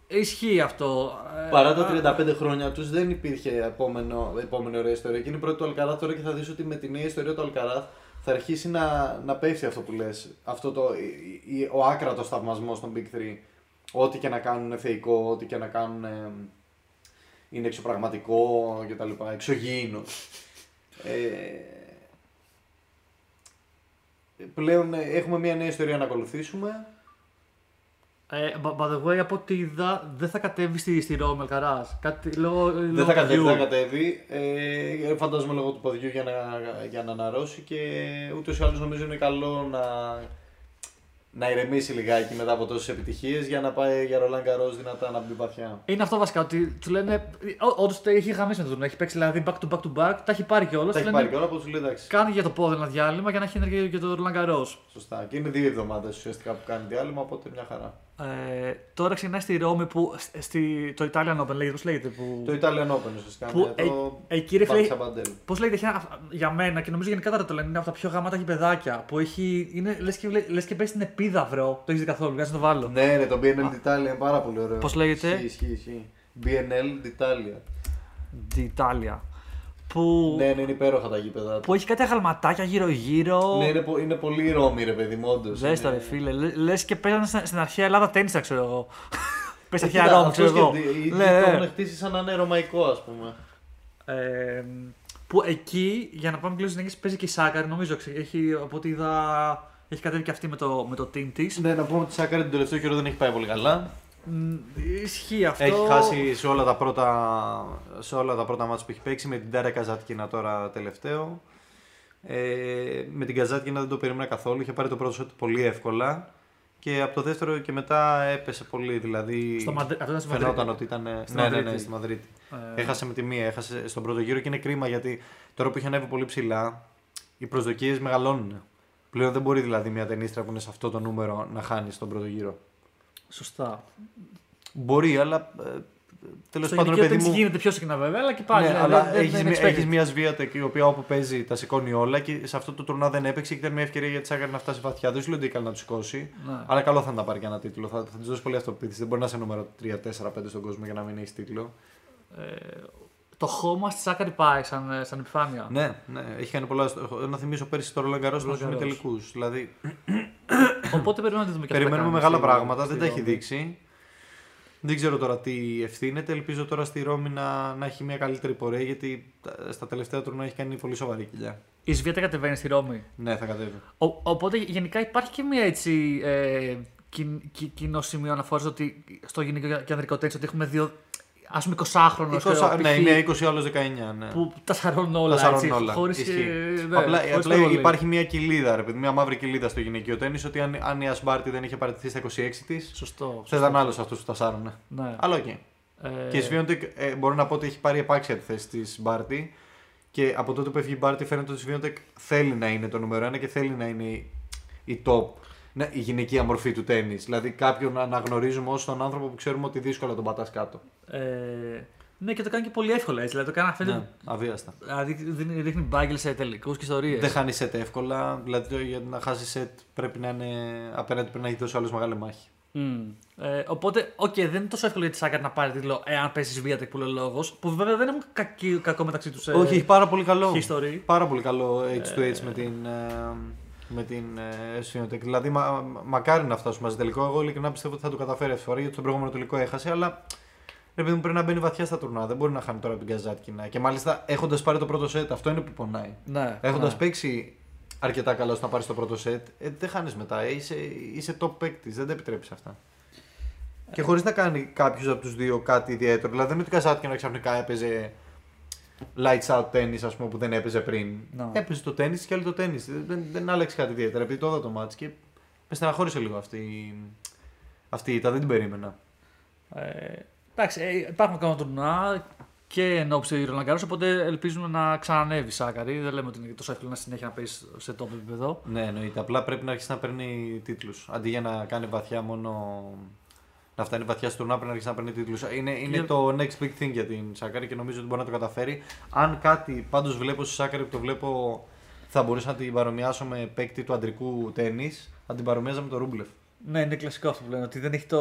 Ισχύει αυτό. Ε, Παρά α, τα 35 χρόνια τους δεν υπήρχε επόμενο, επόμενη ωραία ιστορία και είναι η πρώτη του Αλκαράθ τώρα και θα δεις ότι με τη νέα ιστορία του Αλκαράθ θα αρχίσει να, να πέφτει αυτό που λες, αυτό το, η- η- ο άκρατος θαυμασμός των Big 3. Ό,τι και να κάνουν θεϊκό, ό,τι και να κάνουν ε, είναι εξωπραγματικό κτλ. Εξωγήινος. Ε, πλέον ε, έχουμε μια νέα ιστορία να ακολουθήσουμε. Ε, by by the way, από ό,τι είδα, δεν θα κατέβει στη, στη Ρώμη Αλκαράς. Κάτι λόγω. Δεν θα κατέβει, δεν θα κατέβει. Ε, φαντάζομαι λόγω του ποδιού για να, για να αναρρώσει και ούτως ή άλλως νομίζω είναι καλό να, να ηρεμήσει λιγάκι μετά από τόσες επιτυχίες για να πάει για Ρολάν Καρός δυνατά να μπει βαθιά. Είναι αυτό βασικά ότι του λένε. Όντως έχει γαμίσει με τον Έχει παίξει δηλαδή back to back to back, τα έχει πάρει κιόλας. Τα έχει πάρει και όλα που του λέει εντάξει. Κάνει για το πόδι ένα διάλειμμα για να έχει ενέργεια για το Ρολαγκαρό. Σωστά. Και είναι δύο εβδομάδες ουσιαστικά που κάνει διάλειμμα, οπότε μια χαρά. Ε, τώρα ξεκινάει στη Ρώμη που. Στη, το Italian Open λέγεται, πώς λέγεται. Που, Το Italian Open ουσιαστικά. Που, είναι το ε, εκεί, ρε φίλε, Banca Sabadell. Πώς λέγεται, έχει ένα- για μένα και νομίζω γενικά τα λένε είναι από τα πιο γαμάτα γηπεδάκια. Που έχει. Είναι, λες, και, λες και παίζει στην επίδαυρο. Το έχεις δει καθόλου, κάτσε να το βάλω. Ναι, ναι, το BNL d'Italia είναι πάρα πολύ ωραίο. Πώς λέγεται; Ισχύει, ισχύει, ισχύει. BNL d'Italia. Τη Ιταλία. Που, Ναι, ναι, είναι υπέροχα τα γήπεδα. του. που έχει κάτι αγαλματάκια γύρω-γύρω. Ναι, είναι, πο- είναι πολύ Ρώμη, ρε παιδί μου, όντως. Δες το Είναι- ρε φίλε, λε και παίζανε στην, στην αρχαία Ελλάδα τέννισα, ξέρω εγώ. Πες Ε, αρχαία κοίτα, Ρώμη, αυτός ξέρω εγώ. σκεφτεί, οι- Ναι, Το ναι. έχουν χτίσει σαν να είναι ρωμαϊκό, ας πούμε. Ε, που εκεί, για να πάμε και λίγο συνέχεια, παίζει και η Σάκαρη, νομίζω. ξε- Έχει, από ό,τι είδα, έχει κατέβει και αυτή με το, με το team της. Ναι, να πούμε ότι η Σάκαρη τον τελευταίο καιρό δεν έχει πάει πολύ καλά. Ισχύει αυτό. Έχει χάσει σε όλα τα πρώτα, σε όλα τα πρώτα μάτια που έχει παίξει με την Τάρα Καζάτκινα τώρα τελευταίο. Ε, με την Καζάτκινα δεν το περίμενα καθόλου. Είχε πάρει το πρώτο σετ πολύ εύκολα. Και από το δεύτερο και μετά έπεσε πολύ. Δηλαδή Στο Μαντε- αυτό ήταν στη φαινόταν Μαδρίτη. ότι ήταν. Στη ναι, ναι, ναι, Μαδρίτη. στη Μαδρίτη. Ε, Έχασε με τη μία, έχασε στον πρώτο γύρο και είναι κρίμα γιατί τώρα που έχει ανέβει πολύ ψηλά, οι προσδοκίες μεγαλώνουν. Πλέον δεν μπορεί δηλαδή μια ταινίστρα που είναι σε αυτό το νούμερο να χάνει στον πρώτο γύρο. Σωστά. Μπορεί, αλλά ε, τέλος Στο πάντων, γυναικείο παιδί tennis μου. γίνεται πιο συχνά βέβαια, αλλά και πάλι. ναι, ναι, αλλά δεν- δεν- έχεις, δεν μια- expected. έχεις μια Σβίατεκ η οποία όπου παίζει τα σηκώνει όλα και σε αυτό το τουρνά δεν έπαιξε και ήταν μια ευκαιρία για τη Σάκαρη να φτάσει βαθιά. Δεν σου λέω ότι έκανε να τους σηκώσει, Ναι. αλλά καλό θα είναι να πάρει και ένα τίτλο. Θα, θα της δώσει πολύ αυτοπεποίθηση. Δεν μπορεί να είσαι νούμερο 3, 4, 5 στον κόσμο για να μην έχεις τίτλο. Ε, το χώμα στη Σάκαρη πάει σαν, ε, σαν επιφάνεια. Ναι, ναι, έχει κάνει πολλά. Να θυμίσω πέρυσι το Ρολαγκαρό στου Roland Garros. τελικούς. Δηλαδή Οπότε περιμένουμε να τη δούμε και αυτά περιμένουμε κάνει μεγάλα στη- πράγματα, στη δεν τα έχει Ρώμη. δείξει. Δεν ξέρω τώρα τι ευθύνεται. Ελπίζω τώρα στη Ρώμη να, να έχει μια καλύτερη πορεία γιατί τα- στα τελευταία τουρνά έχει κάνει πολύ σοβαρή κοιλιά. Η Σβιέτα κατεβαίνει στη Ρώμη. Ναι, θα κατέβει. Ο, οπότε γενικά υπάρχει και μια έτσι ε, κι, κι, κοινό σημείο αναφοράς ότι στο γυναικείο και ανδρικό τέννις ότι έχουμε δύο ας πούμε 20χρονου 20, ναι, είναι 20 άλλος 19. Ναι. που τα σαρώνουν όλα. Τα σαρώνουν έτσι, όλα. Χωρίς, Ισχύει. ε, ναι, απλά χωρίς απλά προβολή. υπάρχει μια κοιλίδα, ρε παιδί, μια μαύρη κοιλίδα στο γυναικείο τέννη ότι αν, αν η Ash Barty δεν είχε παραιτηθεί στα 26 της, Σωστό. θα ήταν άλλος αυτού που τα σάρουνε. Ναι. Αλλά οκ. Ε, Και η Σβίοντεκ ε, μπορώ να πω ότι έχει πάρει επάξια τη θέση της Barty. Και από τότε που έφυγε η Barty φαίνεται ότι η Σβίοντεκ θέλει να είναι το νούμερο 1 και θέλει να είναι η, η top. Ναι, η γυναικεία μορφή του τέννη. Δηλαδή κάποιον να αναγνωρίζουμε ως τον άνθρωπο που ξέρουμε ότι δύσκολα τον πατάς κάτω. Ε, Ναι, και το κάνει και πολύ εύκολα έτσι. Δηλαδή το κάνει να φαίνεται. Ναι, αβίαστα. Δηλαδή δίνει, δείχνει bagel σε τελικούς και ιστορίες. Δεν χάνει σετ εύκολα. Δηλαδή το- για να χάσει σετ πρέπει να είναι απέναντι πρέπει να έχει δώσει άλλος μεγάλη μάχη. Ε, οπότε, οκ, δεν είναι τόσο εύκολο για τη Σάκαρη να πάρει τίτλο εάν πέσει Βίατεκ που λέει ο λόγος. Που βέβαια δεν έχουν κακή, κακό μεταξύ τους. Όχι, έχει πάρα πολύ καλό. history. Πάρα πολύ καλό H2H με την, ε, με την ε, Σβίοντεκ. Δηλαδή, μα, μα- μακάρι να φτάσουμε μαζί τελικό. Εγώ ειλικρινά πιστεύω ότι θα το καταφέρει αυτή τη φορά γιατί στον προηγούμενο τελικό έχασε. Αλλά ρε παιδί μου πρέπει να μπαίνει βαθιά στα τουρνουά. Δεν μπορεί να χάνει τώρα από την Κασάτκινα. Και μάλιστα έχοντας πάρει το πρώτο σετ, αυτό είναι που πονάει. Ναι. Έχοντας ναι. παίξει αρκετά καλά ώστε να πάρεις το πρώτο σετ, ε, δεν χάνεις μετά. Ε, είσαι, είσαι top παίκτης. Δεν τα επιτρέπεις αυτά. Και χωρίς να κάνει κάποιος από τους δύο κάτι ιδιαίτερο. Δηλαδή δεν είναι ότι η Καζάτκινα ξαφνικά έπαιζε lights out tennis, ας πούμε, που δεν έπαιζε πριν. Ναι. Έπαιζε το tennis και άλλο το tennis. Δεν, δεν, δεν άλλαξε κάτι ιδιαίτερα. Επειδή το είδα το match και με στεναχώρησε λίγο αυτή, αυτή η ήττα. Δεν την περίμενα. Ε, εντάξει, ε, υπάρχουν ακόμα τουρνουά και εν ώψη του Roland Garros, οπότε ελπίζουμε να ξανανεύει η Σάκαρη. Δεν λέμε ότι είναι τόσο εύκολο να συνέχεια να παίζει σε top επίπεδο. Ναι, εννοείται. Απλά πρέπει να αρχίσει να παίρνει τίτλους. Αντί για να κάνει βαθιά μόνο. Να φτάνει βαθιά στο τουρνά, πρέπει να αρχίσει να παίρνει τίτλους. Είναι, είναι Για- το next big thing για την Σάκαρη και νομίζω ότι μπορεί να το καταφέρει. Αν κάτι πάντως βλέπω στη Σάκαρη που το βλέπω θα μπορούσα να την παρομοιάσω με παίκτη του αντρικού τέννη, θα την παρομοιάζα με το Ρούμπλεφ. Ναι, είναι κλασικό αυτό που λένε, ότι δεν έχει το.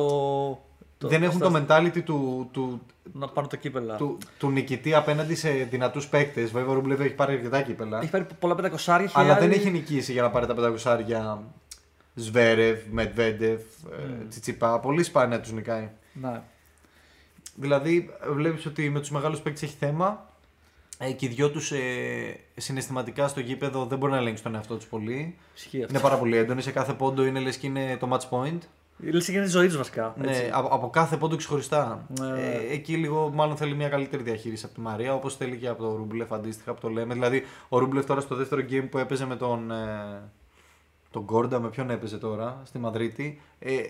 το Δεν έχουν στα- το mentality του, του, Να πάρουν το κύπελα. του, του νικητή απέναντι σε δυνατούς παίκτες. Βέβαια, ο Ρούμπλεφ έχει πάρει αρκετά κύπελα. Έχει πάρει πολλά πεντακοσάρια. Αλλά χιλιάδες- δεν έχει νικήσει για να πάρει τα 500 για Σβέρευ, Μετβέντεφ, Mm. Τσιτσιπά. Πολύ σπάνια τους νικάει. Ναι. Δηλαδή, βλέπεις ότι με τους μεγάλους παίκτες έχει θέμα. Ε, και οι δυο τους ε, συναισθηματικά στο γήπεδο δεν μπορεί να ελέγξει τον εαυτό τους πολύ. Ισχύει αυτό. Είναι πάρα πολύ έντονοι. Σε κάθε πόντο είναι λες και είναι το match point. Λες και είναι τη ζωή τους βασικά. Ναι, έτσι. από, από κάθε πόντο ξεχωριστά. Ναι. Ε, εκεί λίγο μάλλον θέλει μια καλύτερη διαχείριση από τη Μαρία, όπως θέλει και από το Ρούμπλεφ αντίστοιχα που το λέμε. Δηλαδή, ο Ρούμπλεφ τώρα στο δεύτερο game που έπαιζε με τον. Ε, τον Γκόρντα, με ποιον έπαιζε τώρα στη Μαδρίτη. Ε,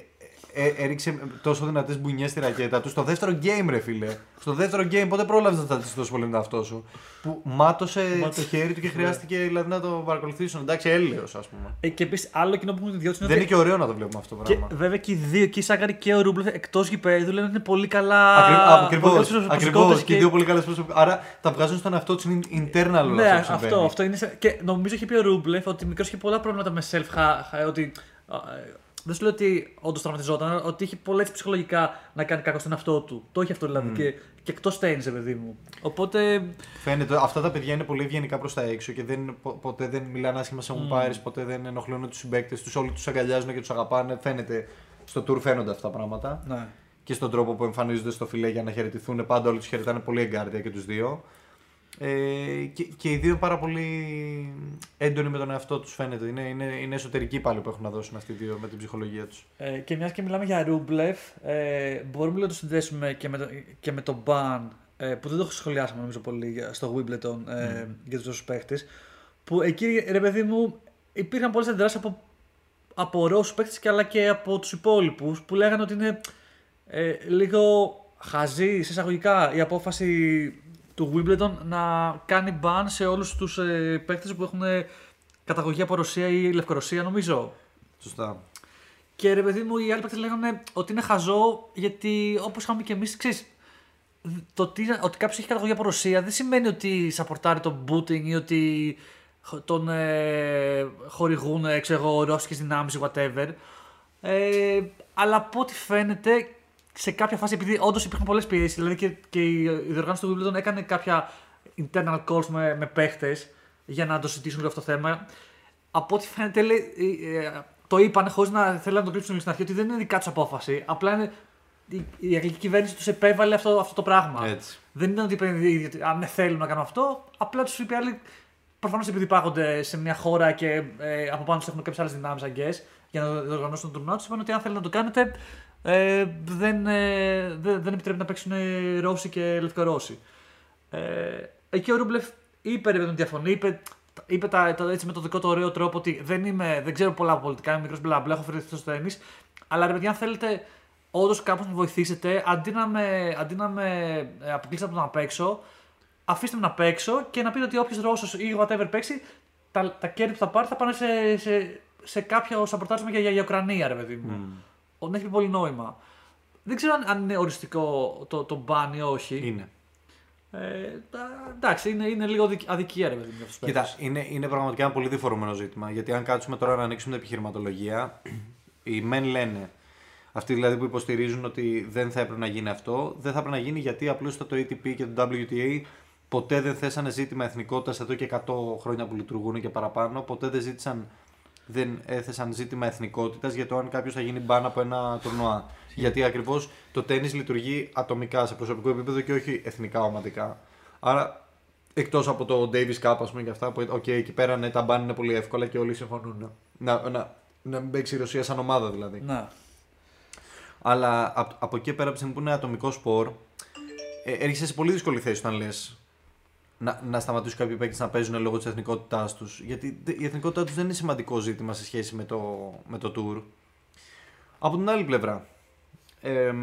ε, έριξε τόσο δυνατές μπουνιές στη ρακέτα του. Στο δεύτερο game, ρε φίλε. Στο δεύτερο game, πότε πρόλαβες να σταματήσει τόσο πολύ με τον εαυτό σου; Που μάτωσε Μάτωσε. το χέρι του και χρειάστηκε δηλαδή, να το παρακολουθήσουν. Εντάξει, έλεος, ας πούμε. Ε, και επίσης άλλο κοινό που έχουν οι δυο του είναι Δεν είναι ότι. και ωραίο να το βλέπουμε αυτό το Και πράγμα. βέβαια και οι δύο, και η Σάκαρη και ο Ρούμπλεφ εκτός γηπέδου λένε ότι είναι πολύ καλά. Ακριβώς. πολύ καλές Ακριβώς. προσωπικότητες Και οι δύο πολύ καλές προσωπικότητε. Άρα τα βγάζουν στον εαυτό τους. Είναι internal όλο Ναι, αυτό που αυτό, συμβαίνει. αυτό είναι. σε- Και νομίζω είχε πει ο Ρούμπλεφ ότι μικρός είχε πολλά προβλήματα με self ha- ότι. Α, ε, Δεν σου λέω ότι όντως τραυματιζόταν, αλλά ότι είχε πολλά έτσι ψυχολογικά να κάνει κακό στον εαυτό του. Το έχει αυτό δηλαδή. Και, και εκτός τέννη, παιδί μου. Οπότε. Φαίνεται, αυτά τα παιδιά είναι πολύ ευγενικά προς τα έξω και δεν, πο- ποτέ δεν μιλάνε άσχημα σε umpires, ποτέ δεν ενοχλούν τους συμπαίκτες τους, όλοι τους αγκαλιάζουν και τους αγαπάνε. Φαίνεται στο tour φαίνονται αυτά τα πράγματα. Ναι. Και στον τρόπο που εμφανίζονται στο φιλέ για να χαιρετηθούν. Πάντα όλοι τους χαιρετάνε πολύ εγκάρδια και τους δύο. Ε, και, και οι δύο πάρα πολύ έντονοι με τον εαυτό τους φαίνεται. Είναι, είναι, είναι εσωτερικοί πάλι που έχουν να δώσουν αυτοί οι δύο με την ψυχολογία τους. Ε, και μιας και μιλάμε για Ρούμπλεφ, ε, μπορούμε λίγο να το συνδέσουμε και με το, και με το ban ε, που δεν το σχολιάσαμε νομίζω πολύ για- στο Wimbledon ε, για τους παίχτες. Που εκεί ρε παιδί μου υπήρχαν πολλές αντιδράσεις από, από Ρώσου παίχτες και αλλά και από τους υπόλοιπους που λέγανε ότι είναι ε, λίγο χαζή σε εισαγωγικά η απόφαση του Wimbledon να κάνει ban σε όλους τους ε, παίκτες που έχουν ε, καταγωγή από Ρωσία ή Λευκορωσία νομίζω. Σωστά. Και ρε παιδί μου, οι άλλοι παίκτες λέγανε ότι είναι χαζό γιατί όπως είχαμε και εμείς, ξέρεις. Το ότι, ότι κάποιος έχει καταγωγή από Ρωσία δεν σημαίνει ότι σαπορτάρει τον Μπούτινγκ ή ότι χ- τον ε, χορηγούν ε, ξέρω εγώ, ρώσικες δυνάμεις ή whatever. Ε, αλλά από ό,τι φαίνεται σε κάποια φάση, επειδή όντως υπήρχαν πολλές πιέσεις, δηλαδή και, και η, η διοργάνωση του Wimbledon έκανε κάποια internal calls με, με παίχτες για να το συζητήσουν λίγο αυτό το θέμα. Από ό,τι φαίνεται, λέει, ε, το είπαν χωρίς να θέλουν να το κρύψουν στην αρχή ότι δεν είναι δικά τους απόφαση. Απλά είναι η, η αγγλική κυβέρνηση τους επέβαλε αυτό, αυτό το πράγμα. Έτσι. Δεν ήταν ότι είπαν οι ίδιοι ότι αν δεν θέλουν να κάνουν αυτό, απλά τους είπε άλλοι. Προφανώς επειδή υπάρχονται σε μια χώρα και ε, από πάνω τους έχουν κάποιες άλλες δυνάμεις αγκαίε για να οργανώσουν τον τουρνουά, τους είπαν ότι αν θέλετε να το κάνετε, ε, δεν, ε, δεν, δεν επιτρέπει να παίξουν ε, Ρώσοι και Λευκορώσοι. Ε, εκεί ο Ρούμπλεφ είπε ρε, τον διαφωνεί, είπε, είπε τα, τα, έτσι με το δικό του ωραίο τρόπο ότι δεν, είμαι, δεν ξέρω πολλά πολιτικά, είμαι μικρός μπλα μπλα, έχω φερθεί στο τέννη. Αλλά ρε παιδιά, αν θέλετε όντως κάπως να με βοηθήσετε, αντί να με, αντί να με ε, αποκλείσετε από το να παίξω, αφήστε με να παίξω και να πείτε ότι όποιος Ρώσος ή whatever παίξει, τα, τα κέρδη που θα πάρει θα πάνε σε, σε, σε κάποιο σαπορτάρισμα για, για, για Ουκρανία, ρε παιδί μου. Mm. Δεν έχει πολύ νόημα. Δεν ξέρω αν, αν είναι οριστικό το, το ban ή όχι. Είναι. Ε, τα- εντάξει, είναι, είναι λίγο αδικ- αδικία ρε παιδί μου για αυτούς τους Κοίτα, παίκτες. είναι, είναι πραγματικά ένα πολύ διφορούμενο ζήτημα. Γιατί αν κάτσουμε τώρα να ανοίξουμε την επιχειρηματολογία, οι μεν λένε, αυτοί δηλαδή που υποστηρίζουν ότι δεν θα έπρεπε να γίνει αυτό, δεν θα έπρεπε να γίνει γιατί απλώς το ATP και το WTA ποτέ δεν θέσανε ζήτημα εθνικότητας εδώ και 100 χρόνια που λειτουργούν και παραπάνω, ποτέ δεν ζήτησαν δεν έθεσαν ζήτημα εθνικότητας για το αν κάποιος θα γίνει ban από ένα τουρνουά. Γιατί ακριβώς το τέννις λειτουργεί ατομικά σε προσωπικό επίπεδο και όχι εθνικά ομαδικά. Άρα Εκτός από το Davis Cup, ας πούμε, και αυτά που. Οκ, εκεί πέρα ναι, τα ban είναι πολύ εύκολα και όλοι συμφωνούν. Να, να, να μην παίξει η Ρωσία σαν ομάδα δηλαδή. Ναι. Αλλά από, από εκεί πέρα, από τη στιγμή που είναι ατομικό σπορ, ε, έρχεσαι σε πολύ δύσκολη θέση όταν λες να, να σταματήσουν κάποιοι παίκτες να παίζουν λόγω της εθνικότητάς τους. Γιατί δε- η εθνικότητά τους δεν είναι σημαντικό ζήτημα σε σχέση με το, με το tour. Από την άλλη πλευρά, εμ,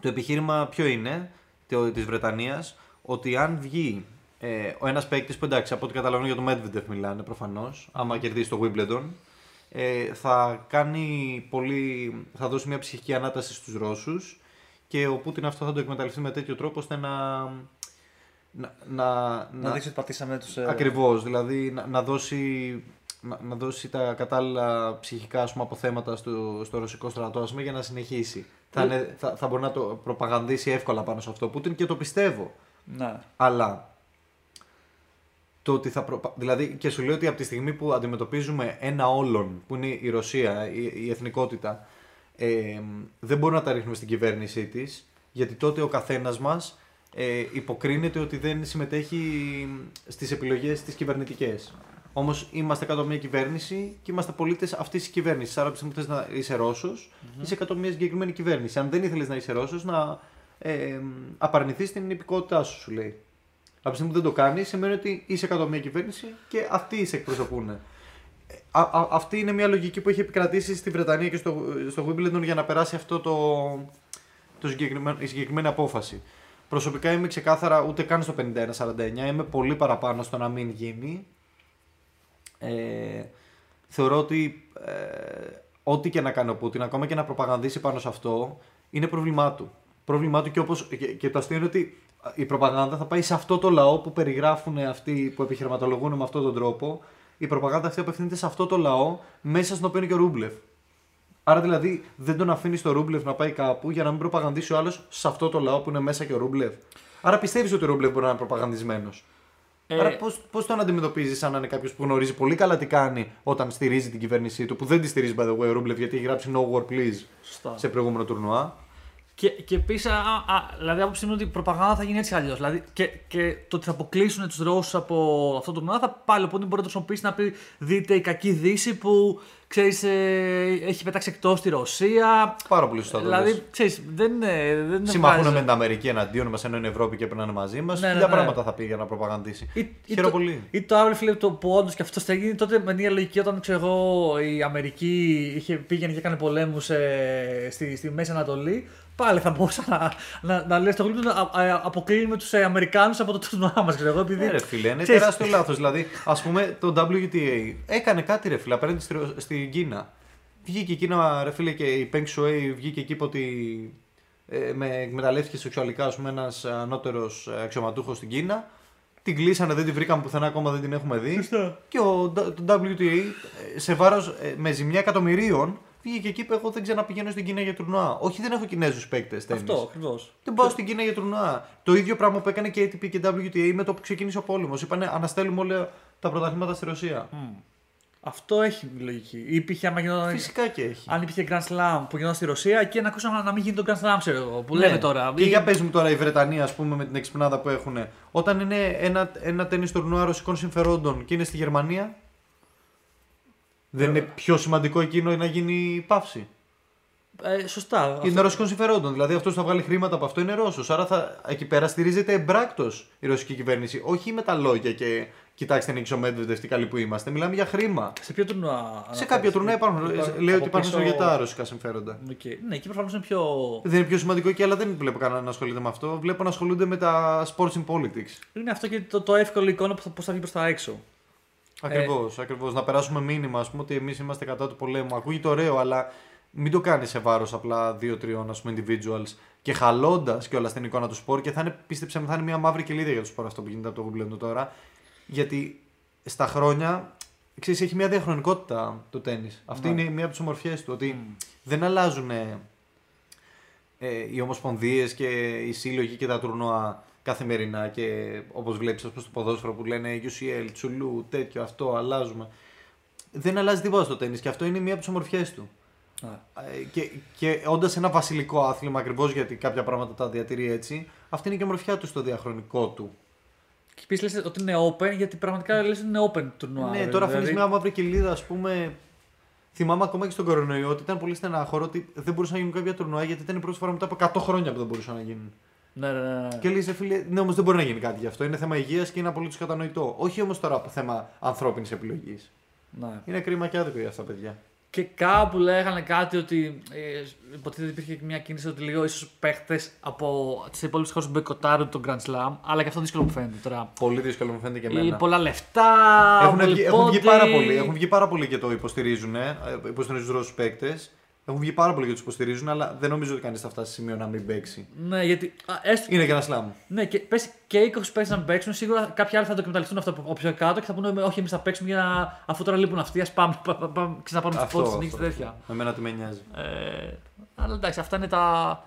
το επιχείρημα ποιο είναι το, της Βρετανίας ότι αν βγει ε, ο ένας παίκτης που εντάξει από ό,τι καταλαβαίνω για το Medvedev μιλάνε προφανώς άμα κερδίσει το Wimbledon ε, θα κάνει πολύ, θα δώσει μια ψυχική ανάταση στους Ρώσους και ο Πούτιν αυτό θα το εκμεταλλευτεί με τέτοιο τρόπο ώστε να να, να, Να δείξει ότι πατήσαμε τους... ε, Ακριβώς, δηλαδή να, να δώσει, να, να δώσει τα κατάλληλα ψυχικά ας πούμε, αποθέματα στο, στο ρωσικό στρατό ας πούμε, για να συνεχίσει. Θα, είναι, θα, θα μπορεί να το προπαγανδίσει εύκολα πάνω σε αυτό ο Πούτιν και το πιστεύω. Ναι. Αλλά το ότι θα προπα... Δηλαδή και σου λέω ότι από τη στιγμή που αντιμετωπίζουμε ένα όλον που είναι η Ρωσία, η, η εθνικότητα, ε, δεν μπορούμε να τα ρίχνουμε στην κυβέρνησή της γιατί τότε ο καθένας μας ε, υποκρίνεται ότι δεν συμμετέχει στις επιλογές τις κυβερνητικές. Όμως είμαστε κάτω από μια κυβέρνηση και είμαστε πολίτες αυτής της κυβέρνησης. Άρα, από τη στιγμή που θες να είσαι Ρώσος, είσαι κάτω από μια συγκεκριμένη κυβέρνηση. Αν δεν ήθελες να είσαι Ρώσος, να ε, απαρνηθείς την υπηκότητά σου, σου λέει. Από τη στιγμή που δεν το κάνεις, σημαίνει ότι είσαι κάτω από μια κυβέρνηση και αυτοί σε εκπροσωπούν. Ε, Α, α- αυτή είναι μια λογική που έχει επικρατήσει στη Βρετανία και στο, στο Wimbledon για να περάσει αυτό το, το συγκεκριμένο, η συγκεκριμένη απόφαση. Προσωπικά είμαι ξεκάθαρα ούτε καν στο 51-49, είμαι πολύ παραπάνω στο να μην γίνει. Ε, θεωρώ ότι ε, ό,τι και να κάνει ο Πούτιν, ακόμα και να προπαγανδίσει πάνω σε αυτό, είναι πρόβλημά του. Πρόβλημά του και, όπως, και, και το αστείο είναι ότι η προπαγάνδα θα πάει σε αυτό το λαό που περιγράφουν αυτοί που επιχειρηματολογούν με αυτόν τον τρόπο. Η προπαγάνδα αυτή απευθύνεται σε αυτό το λαό μέσα στον οποίο είναι και ο Ρούμπλεφ. Άρα δηλαδή δεν τον αφήνεις το Ρούμπλεφ να πάει κάπου για να μην προπαγανδίσει ο άλλος σε αυτό το λαό που είναι μέσα και ο Ρούμπλεφ. Άρα πιστεύεις ότι ο Ρούμπλεφ μπορεί να είναι προπαγανδισμένος. Ε, Άρα πώς πώς τον αντιμετωπίζεις σαν να είναι κάποιος που γνωρίζει πολύ καλά τι κάνει όταν στηρίζει την κυβέρνησή του, που δεν τη στηρίζει by the way ο Ρούμπλεφ γιατί έχει γράψει no war please Σωστά. σε προηγούμενο τουρνουά. Και, και επίσης, δηλαδή, άποψή μου είναι ότι η προπαγάνδα θα γίνει έτσι αλλιώς. Δηλαδή, και, και το ότι θα αποκλείσουν τους Ρώσους από αυτό το τουρνουά θα πάλι οπότε μπορεί να το χρησιμοποιήσει να πει: Δείτε η κακή Δύση που ξέρεις, ε, έχει πετάξει εκτός τη Ρωσία. Πάρα πολύ σωστά το Δηλαδή, λες. ξέρεις, δεν, ε, δεν Συμμαχούν βγάζει- με την Αμερική εναντίον μας ενώ είναι Ευρώπη και πρέπει να είναι μαζί μας. Ναι, Ναι, ναι, Χίλια ναι. πράγματα θα πει για να προπαγανδίσει. Ή, ή, Χαίρομαι το, πολύ. ή το άλλο φίλε το που όντως και αυτό θα γίνει τότε με μια λογική όταν ξέρω εγώ, η Αμερική είχε, πήγαινε και έκανε πολέμους στη, στη Μέση Ανατολή. Πάλι θα μπορούσα να, να, να λέει στο γλύπτο να α- α- αποκλίνουμε τους Αμερικάνους από το τουρνουά μας. Ξέρω εγώ, επειδή. Ναι, ρε φίλε, είναι ξέρεις, τεράστιο λάθος. Δηλαδή, ας πούμε, το WTA έκανε κάτι, ρε φίλε, απέναντι στη, Ρο- στην Κίνα. Βγήκε η Κίνα, ρε φίλε, και η Peng Shuai βγήκε εκεί είπε ότι ε, με εκμεταλλεύτηκε σεξουαλικά, ας πούμε, ένας ανώτερος αξιωματούχος στην Κίνα. Την κλείσανε, δεν την βρήκαμε πουθενά, ακόμα δεν την έχουμε δει. Σωστά. Και ο, το WTA ε, σε βάρος με ζημιά εκατομμυρίων βγήκε εκεί που εγώ δεν ξαναπηγαίνω στην Κίνα για τουρνουά. Όχι, δεν έχω Κινέζους παίκτες. Αυτό ακριβώς. Δεν πάω στην Κίνα για τουρνουά. Το ίδιο πράγμα που έκανε και ATP και WTA με το που ξεκίνησε ο πόλεμος. Είπανε αναστέλουμε όλα τα πρωταθλήματα στη Ρωσία. Αυτό έχει λογική. Ή υπήρχε, άμα γινόταν, Φυσικά και έχει. αν υπήρχε Grand Slam που γινόταν στη Ρωσία, εκεί να ακούσαμε να μην γίνει το Grand Slam, ξέρω εγώ, που Ναι. λέμε τώρα. Και Ή- για πες μου τώρα η Βρετανία, ας πούμε, με την εξυπνάδα που έχουν. Όταν είναι ένα, ένα τέννη τουρνουά ρωσικών συμφερόντων και είναι στη Γερμανία. Δεν είναι πιο σημαντικό εκείνο να γίνει παύση. Ε, σωστά. Και είναι ρωσικών συμφερόντων. Δηλαδή αυτός που θα βγάλει χρήματα από αυτό είναι Ρώσος. Άρα θα, εκεί πέρα στηρίζεται εμπράκτος η ρωσική κυβέρνηση. Όχι με τα λόγια και κοιτάξτε δείξω Μεντβέντεφ τι καλοί που είμαστε. Μιλάμε για χρήμα. Σε ποιο τουρνουά. Σε αναφέρεσαι; κάποια τουρνουά υπάρχουν. Υπάρχουν- Λέει ότι από υπάρχουν πίσω- αρκετά ρωσικά συμφέροντα. Οκ. Ναι, εκεί προφανώς είναι πιο. Δεν είναι πιο σημαντικό εκεί, αλλά δεν βλέπω κανέναν να ασχολείται με αυτό. Βλέπω να ασχολούνται με τα sports in politics. Είναι αυτό και το, το εύκολο εικόνα που θα, πώς θα βγει προς τα έξω. Ακριβώς, Ε. ακριβώς. Να περάσουμε μήνυμα, ας πούμε, ότι εμείς είμαστε κατά του πολέμου. Ακούγεται ωραίο, αλλά μην το κάνεις σε βάρος απλά δύο-τριών ας πούμε, individuals και χαλώντας κιόλας την εικόνα του σπορ και θα είναι, πίστεψε με, θα είναι μια μαύρη κοιλίδα για το σπορ αυτό που γίνεται από το Wimbledon τώρα. Γιατί στα χρόνια ξέρεις, έχει μια διαχρονικότητα το τέννη. Αυτή Ναι. είναι μία από τις ομορφιές του. Ότι δεν αλλάζουν ε, οι ομοσπονδίες και οι σύλλογοι και τα τουρνουά καθημερινά. Και όπως βλέπεις, ας πούμε, στο ποδόσφαιρο που λένε UCL, Τσουλού, τέτοιο, αυτό, αλλάζουμε. Δεν αλλάζει τίποτα στο τέννη και αυτό είναι μία από τις ομορφιές του. Ναι. Ε, Και, και όντας ένα βασιλικό άθλημα, ακριβώς γιατί κάποια πράγματα τα διατηρεί έτσι, αυτή είναι και η ομορφιά του στο διαχρονικό του. Και επίσης λες ότι είναι open, γιατί πραγματικά λες ότι είναι open τουρνουά. ναι, ρε, τώρα δηλαδή. αφήνει μια μαύρη κοιλίδα, ας πούμε. Θυμάμαι ακόμα και στον κορονοϊό ότι ήταν πολύ στενάχωρο ότι δεν μπορούσαν να γίνουν κάποια τουρνουά γιατί ήταν η πρώτη φορά μετά από 100 χρόνια που δεν μπορούσαν να γίνουν. Ναι, ναι, ναι. ναι. Και λέει σε φίλε, ναι, όμως δεν μπορεί να γίνει κάτι γι' αυτό. Είναι θέμα υγείας και είναι απολύτως κατανοητό. Όχι όμως τώρα από θέμα ανθρώπινης επιλογής. ναι. Είναι κρίμα και άδικο για αυτά, παιδιά. Και κάπου λέγανε κάτι ότι. Ε, υποτίθεται υπήρχε και μια κίνηση ότι λίγο ίσω παίχτες από τις υπόλοιπες χώρες μποϊκοτάρουν τον Grand Slam. Αλλά και αυτό δύσκολο μου φαίνεται τώρα. Πολύ δύσκολο μου φαίνεται και Ή εμένα. πολλά λεφτά. Έχουν βγει, πολύ έχουν βγει πόντι. πάρα πολύ. Έχουν βγει πάρα πολύ και το υποστηρίζουν. Ε, υποστηρίζουν τους Ρώσους παίκτες. Έχουν βγει πάρα πολύ και τους υποστηρίζουν, αλλά δεν νομίζω ότι κανείς θα φτάσει σε σημείο να μην παίξει. Ναι, γιατί. Α, έστω, Είναι και ένα σλάμ. ναι, και πες και 20 παίχτε να παίξουν, σίγουρα κάποιοι άλλοι θα το εκμεταλλευτούν αυτό από πιο κάτω και θα πούνε Όχι, εμείς θα παίξουμε για να. αφού τώρα λείπουν αυτοί, ας πάμε, πα- πα- πάμε ξαναπάμε τους Αυτό. πόντους αυτό, νίκης αυτό. τέτοια. Εμένα τι με νοιάζει. Ε, αλλά εντάξει, αυτά είναι τα,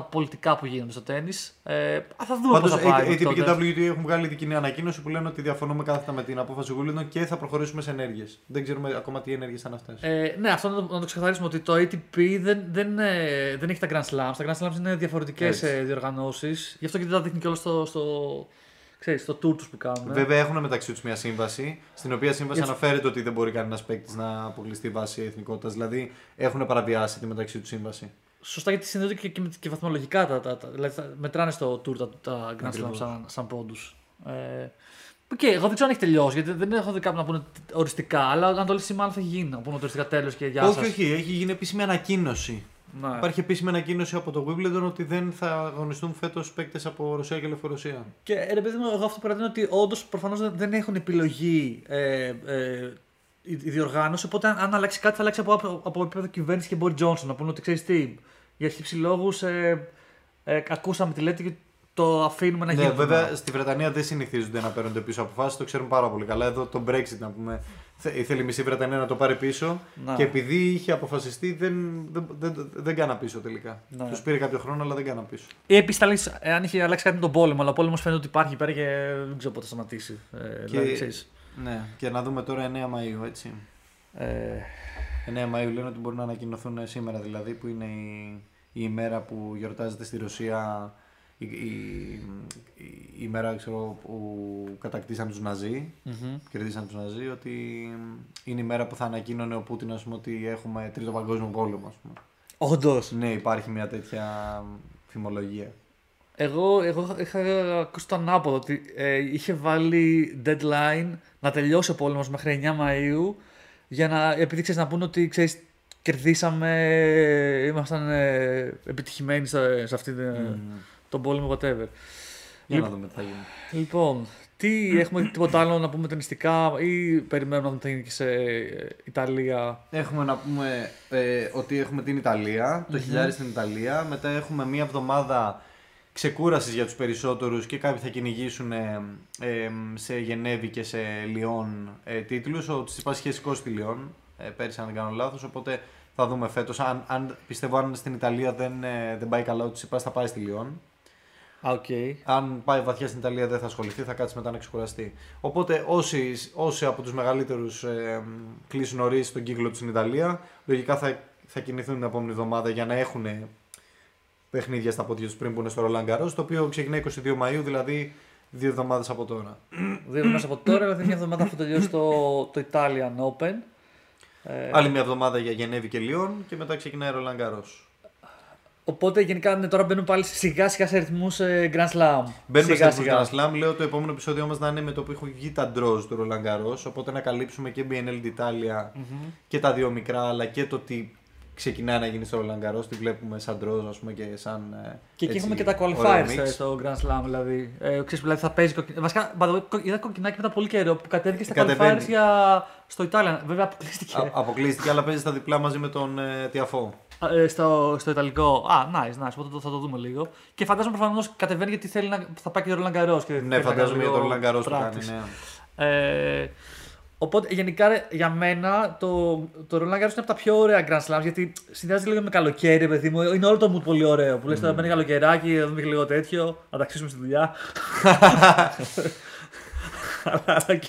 τα πολιτικά που γίνονται στο τέννη. Ε, α, θα δούμε πώς Πάντω, θα πάει. ATP μέχρι και τότε. WTA έχουν βγάλει ήδη κοινή ανακοίνωση που λένε ότι διαφωνούμε κάθετα με την απόφαση Wimbledon και θα προχωρήσουμε σε ενέργειες. Δεν ξέρουμε ακόμα τι ενέργειες θα είναι αυτές. Ε, ναι, αυτό να το, να το ξεκαθαρίσουμε ότι το ATP δεν, δεν, ε, δεν έχει τα Grand Slams. Τα Grand Slams είναι διαφορετικές Έτσι. διοργανώσεις. Γι' αυτό και δεν τα δείχνει κιόλας στο, στο, ξέρεις, στο tour τους που κάνουν. Βέβαια έχουν μεταξύ τους μια σύμβαση, στην οποία σύμβαση Για- αναφέρεται ότι δεν μπορεί κανένας παίκτης να αποκλειστεί βάσει εθνικότητας. Δηλαδή έχουν παραβιάσει τη μεταξύ τους σύμβαση. Σωστά γιατί συνδέονται και, και, με- και βαθμολογικά τα, τα, τα, δηλαδή θα- μετράνε στο tour τα, τα Grand Slams Ακριβώς. σαν, σαν πόντους. Ε, Οκ, εγώ δεν ξέρω αν έχει τελειώσει γιατί δεν έχω δει κάποιον να πούνε οριστικά. Αλλά αν το λύσει, μάλλον θα γίνει. Να πούνε ότι οριστικά τέλος και γεια όχι, σας. όχι, έχει γίνει επίσημη ανακοίνωση. Ναι. Υπάρχει επίσημη ανακοίνωση από το Wimbledon ότι δεν θα αγωνιστούν φέτος παίκτες από Ρωσία και Λευκορωσία. Και ε, ρε παιδί μου, εγώ αυτό που παρατηρώ είναι ότι όντως προφανώς δεν, δεν έχουν επιλογή ε, ε, η, η διοργάνωση. Οπότε αν, αν αλλάξει κάτι θα αλλάξει από, από, από επίπεδο κυβέρνησης και Μπόρις Τζόνσον. Να πούνε ότι ξέρεις τι, για χίψη λόγους ε, ε, ακούσαμε τη λέτε και το αφήνουμε να γίνει. Ναι, βέβαια στη Βρετανία δεν συνηθίζονται να παίρνονται πίσω αποφάσεις, το ξέρουν πάρα πολύ καλά. Εδώ το Brexit, να πούμε, θε- ήθελε η μισή Βρετανία να το πάρει πίσω Να. και επειδή είχε αποφασιστεί δεν, δεν, δεν, δεν κάνα πίσω τελικά. Ναι. Τους πήρε κάποιο χρόνο, αλλά δεν κάνα πίσω. Ή επίσης θα αλλάξει, αν είχε αλλάξει κάτι με τον πόλεμο, αλλά ο πόλεμος φαίνεται ότι υπάρχει εκεί πέρα και δεν ξέρω πότε θα σταματήσει. Ε, δηλαδή, ξέρεις, ναι, και να δούμε τώρα 9 Μαΐου, έτσι. ε, 9 Μαΐου λένε ότι μπορεί να ανακοινωθούν σήμερα δηλαδή, που είναι η, η ημέρα που γιορτάζεται στη Ρωσία, η, η, η, η ημέρα ξέρω, που κατακτήσαν τους Ναζί, μμμ. κερδίσαν τους Ναζί, ότι είναι η μέρα που θα ανακοίνωνε ο Πούτιν ας πούμε, ότι έχουμε τρίτο παγκόσμιο πόλεμο. Ας πούμε. Όντως. Ναι, υπάρχει μια τέτοια φημολογία. Εγώ, εγώ είχα ακούσει το ανάποδο ότι ε, είχε βάλει deadline να τελειώσει ο πόλεμος μέχρι 9 Μαΐου για να, επειδή ξέρεις, να πούνε ότι ξέρεις, κερδίσαμε, ήμασταν ε, επιτυχημένοι σε, σε αυτή την, Μμμ. τον πόλεμο, whatever. Για να δούμε τι θα γίνει. Λοιπόν, τι έχουμε τίποτα άλλο να πούμε ταινιστικά ή περιμένουμε να δούμε τι θα γίνει και σε ε, Ιταλία; Έχουμε να πούμε ε, ότι έχουμε την Ιταλία, το χιλιάρι στην Ιταλία. Μετά έχουμε μία εβδομάδα ξεκούρασης για τους περισσότερους και κάποιοι θα κυνηγήσουν ε, ε, σε Γενέβη και σε Λιόν ε, τίτλους. Ο Τσιτσιπάς είχε σηκώσει τη Λιόν ε, πέρυσι αν δεν κάνω λάθος, οπότε θα δούμε φέτος. Αν, αν, πιστεύω αν στην Ιταλία δεν, ε, δεν πάει καλά ο Τσιτσιπάς θα πάει στη Λιόν. Α, οκ. Αν πάει βαθιά στην Ιταλία δεν θα ασχοληθεί, θα κάτσει μετά να ξεκουραστεί. Οπότε όσοι, όσοι από τους μεγαλύτερους ε, κλείσουν νωρί στον κύκλο τους στην Ιταλία, λογικά θα, θα κινηθούν την επόμενη εβδομάδα για να έχουν παιχνίδια στα πόδια τους πριν που είναι στο Roland Garros, το οποίο ξεκινάει 22 Μαου, δηλαδή δύο εβδομάδες από τώρα. Δύο εβδομάδες από τώρα, δηλαδή μια εβδομάδα αφού τελειώσει το, το Italian Open. Ε, Άλλη μια εβδομάδα για Γενέβη και Λιόν και μετά ξεκινάει Roland Garros. Οπότε γενικά ναι, τώρα μπαίνουν πάλι σιγά σιγά σε ρυθμούς ε, Grand Slam. Μπαίνουμε σιγά, σε σιγά. Grand Slam. Λέω το επόμενο επεισόδιο μας να είναι με το που έχουν βγει τα draws του Roland Garros. Οπότε να καλύψουμε και BNL d'Italia και τα δύο μικρά, αλλά και το τι ξεκινάει να γίνει στο Roland Garros. Τη βλέπουμε σαν ντρόζ, ας πούμε, και σαν. ε, Και εκεί έτσι, έχουμε και τα ωραίο qualifiers mix. ε, στο Grand Slam. Δηλαδή, ε, ξέρεις, δηλαδή θα παίζει. κοκκι- Βασικά, by the way, κο- είδα κοκκινάκι μετά πολύ καιρό που κατέβηκε στα Κατεβαίνει. qualifiers για... στο Ιτάλια. Βέβαια, αποκλείστηκε. Α- αποκλείστηκε, αλλά παίζει στα διπλά μαζί με τον ε, Τιαφό. Α, ε, στο, στο Ιταλικό. Α, nice, nice. Οπότε το- θα το δούμε λίγο. Και φαντάζομαι προφανώς κατεβαίνει γιατί θέλει να θα πάει και το Roland Garros. και Ναι, θέλει να φαντάζομαι για κάνει τον λίγο Roland Garros το κάνει. practice. Ναι. Ε, οπότε γενικά ρε, για μένα το, το Roland Garros είναι από τα πιο ωραία Grand Slams γιατί συνδυάζει λίγο με καλοκαίρι, ρε παιδί μου. Είναι όλο το mood πολύ ωραίο. Που λες τώρα μπαίνει καλοκαιράκι, θα δούμε και λίγο τέτοιο, να ταξίσουμε στη δουλειά. Αλλά οκ.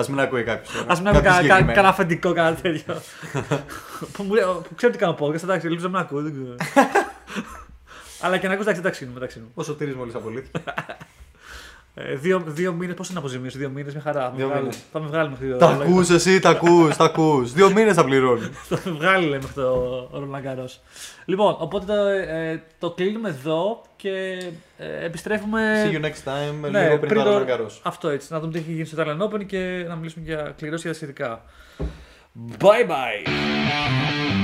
Ας μην ακούει κάποιος. Ας μην έχουμε κα- κα- κανένα αφεντικό, κανένα τέτοιο. που, μου λέει, που ξέρω τι κάνω podcast, εντάξει, ελπίζω να με ακούω, δεν ξέρω. Αλλά και να ακούς, εντάξει, εντάξει, είναι, εντάξει. είναι. Ο Σωτήρης μόλις απολύθηκε. Ε, δύο, δύο μήνες, πώς είναι αποζημίωση, δύο μήνες με χαρά. Θα με Δύο βγάλει- μήνες. Θα με βγάλει μέχρι το. Τα ακούς εσύ, τα ακούς, τα ακούς. Δύο μήνες θα πληρώνει. Θα με βγάλει λέει, μέχρι το Roland Garros. Λοιπόν, οπότε το, ε, το κλείνουμε εδώ και ε, επιστρέφουμε. See you next time, Ναι, λίγο πριν πριν το το- Roland Garros. Αυτό έτσι, να δούμε τι έχει γίνει στο Italian Open και να μιλήσουμε για κληρώσεις για τα σχετικά. Bye bye!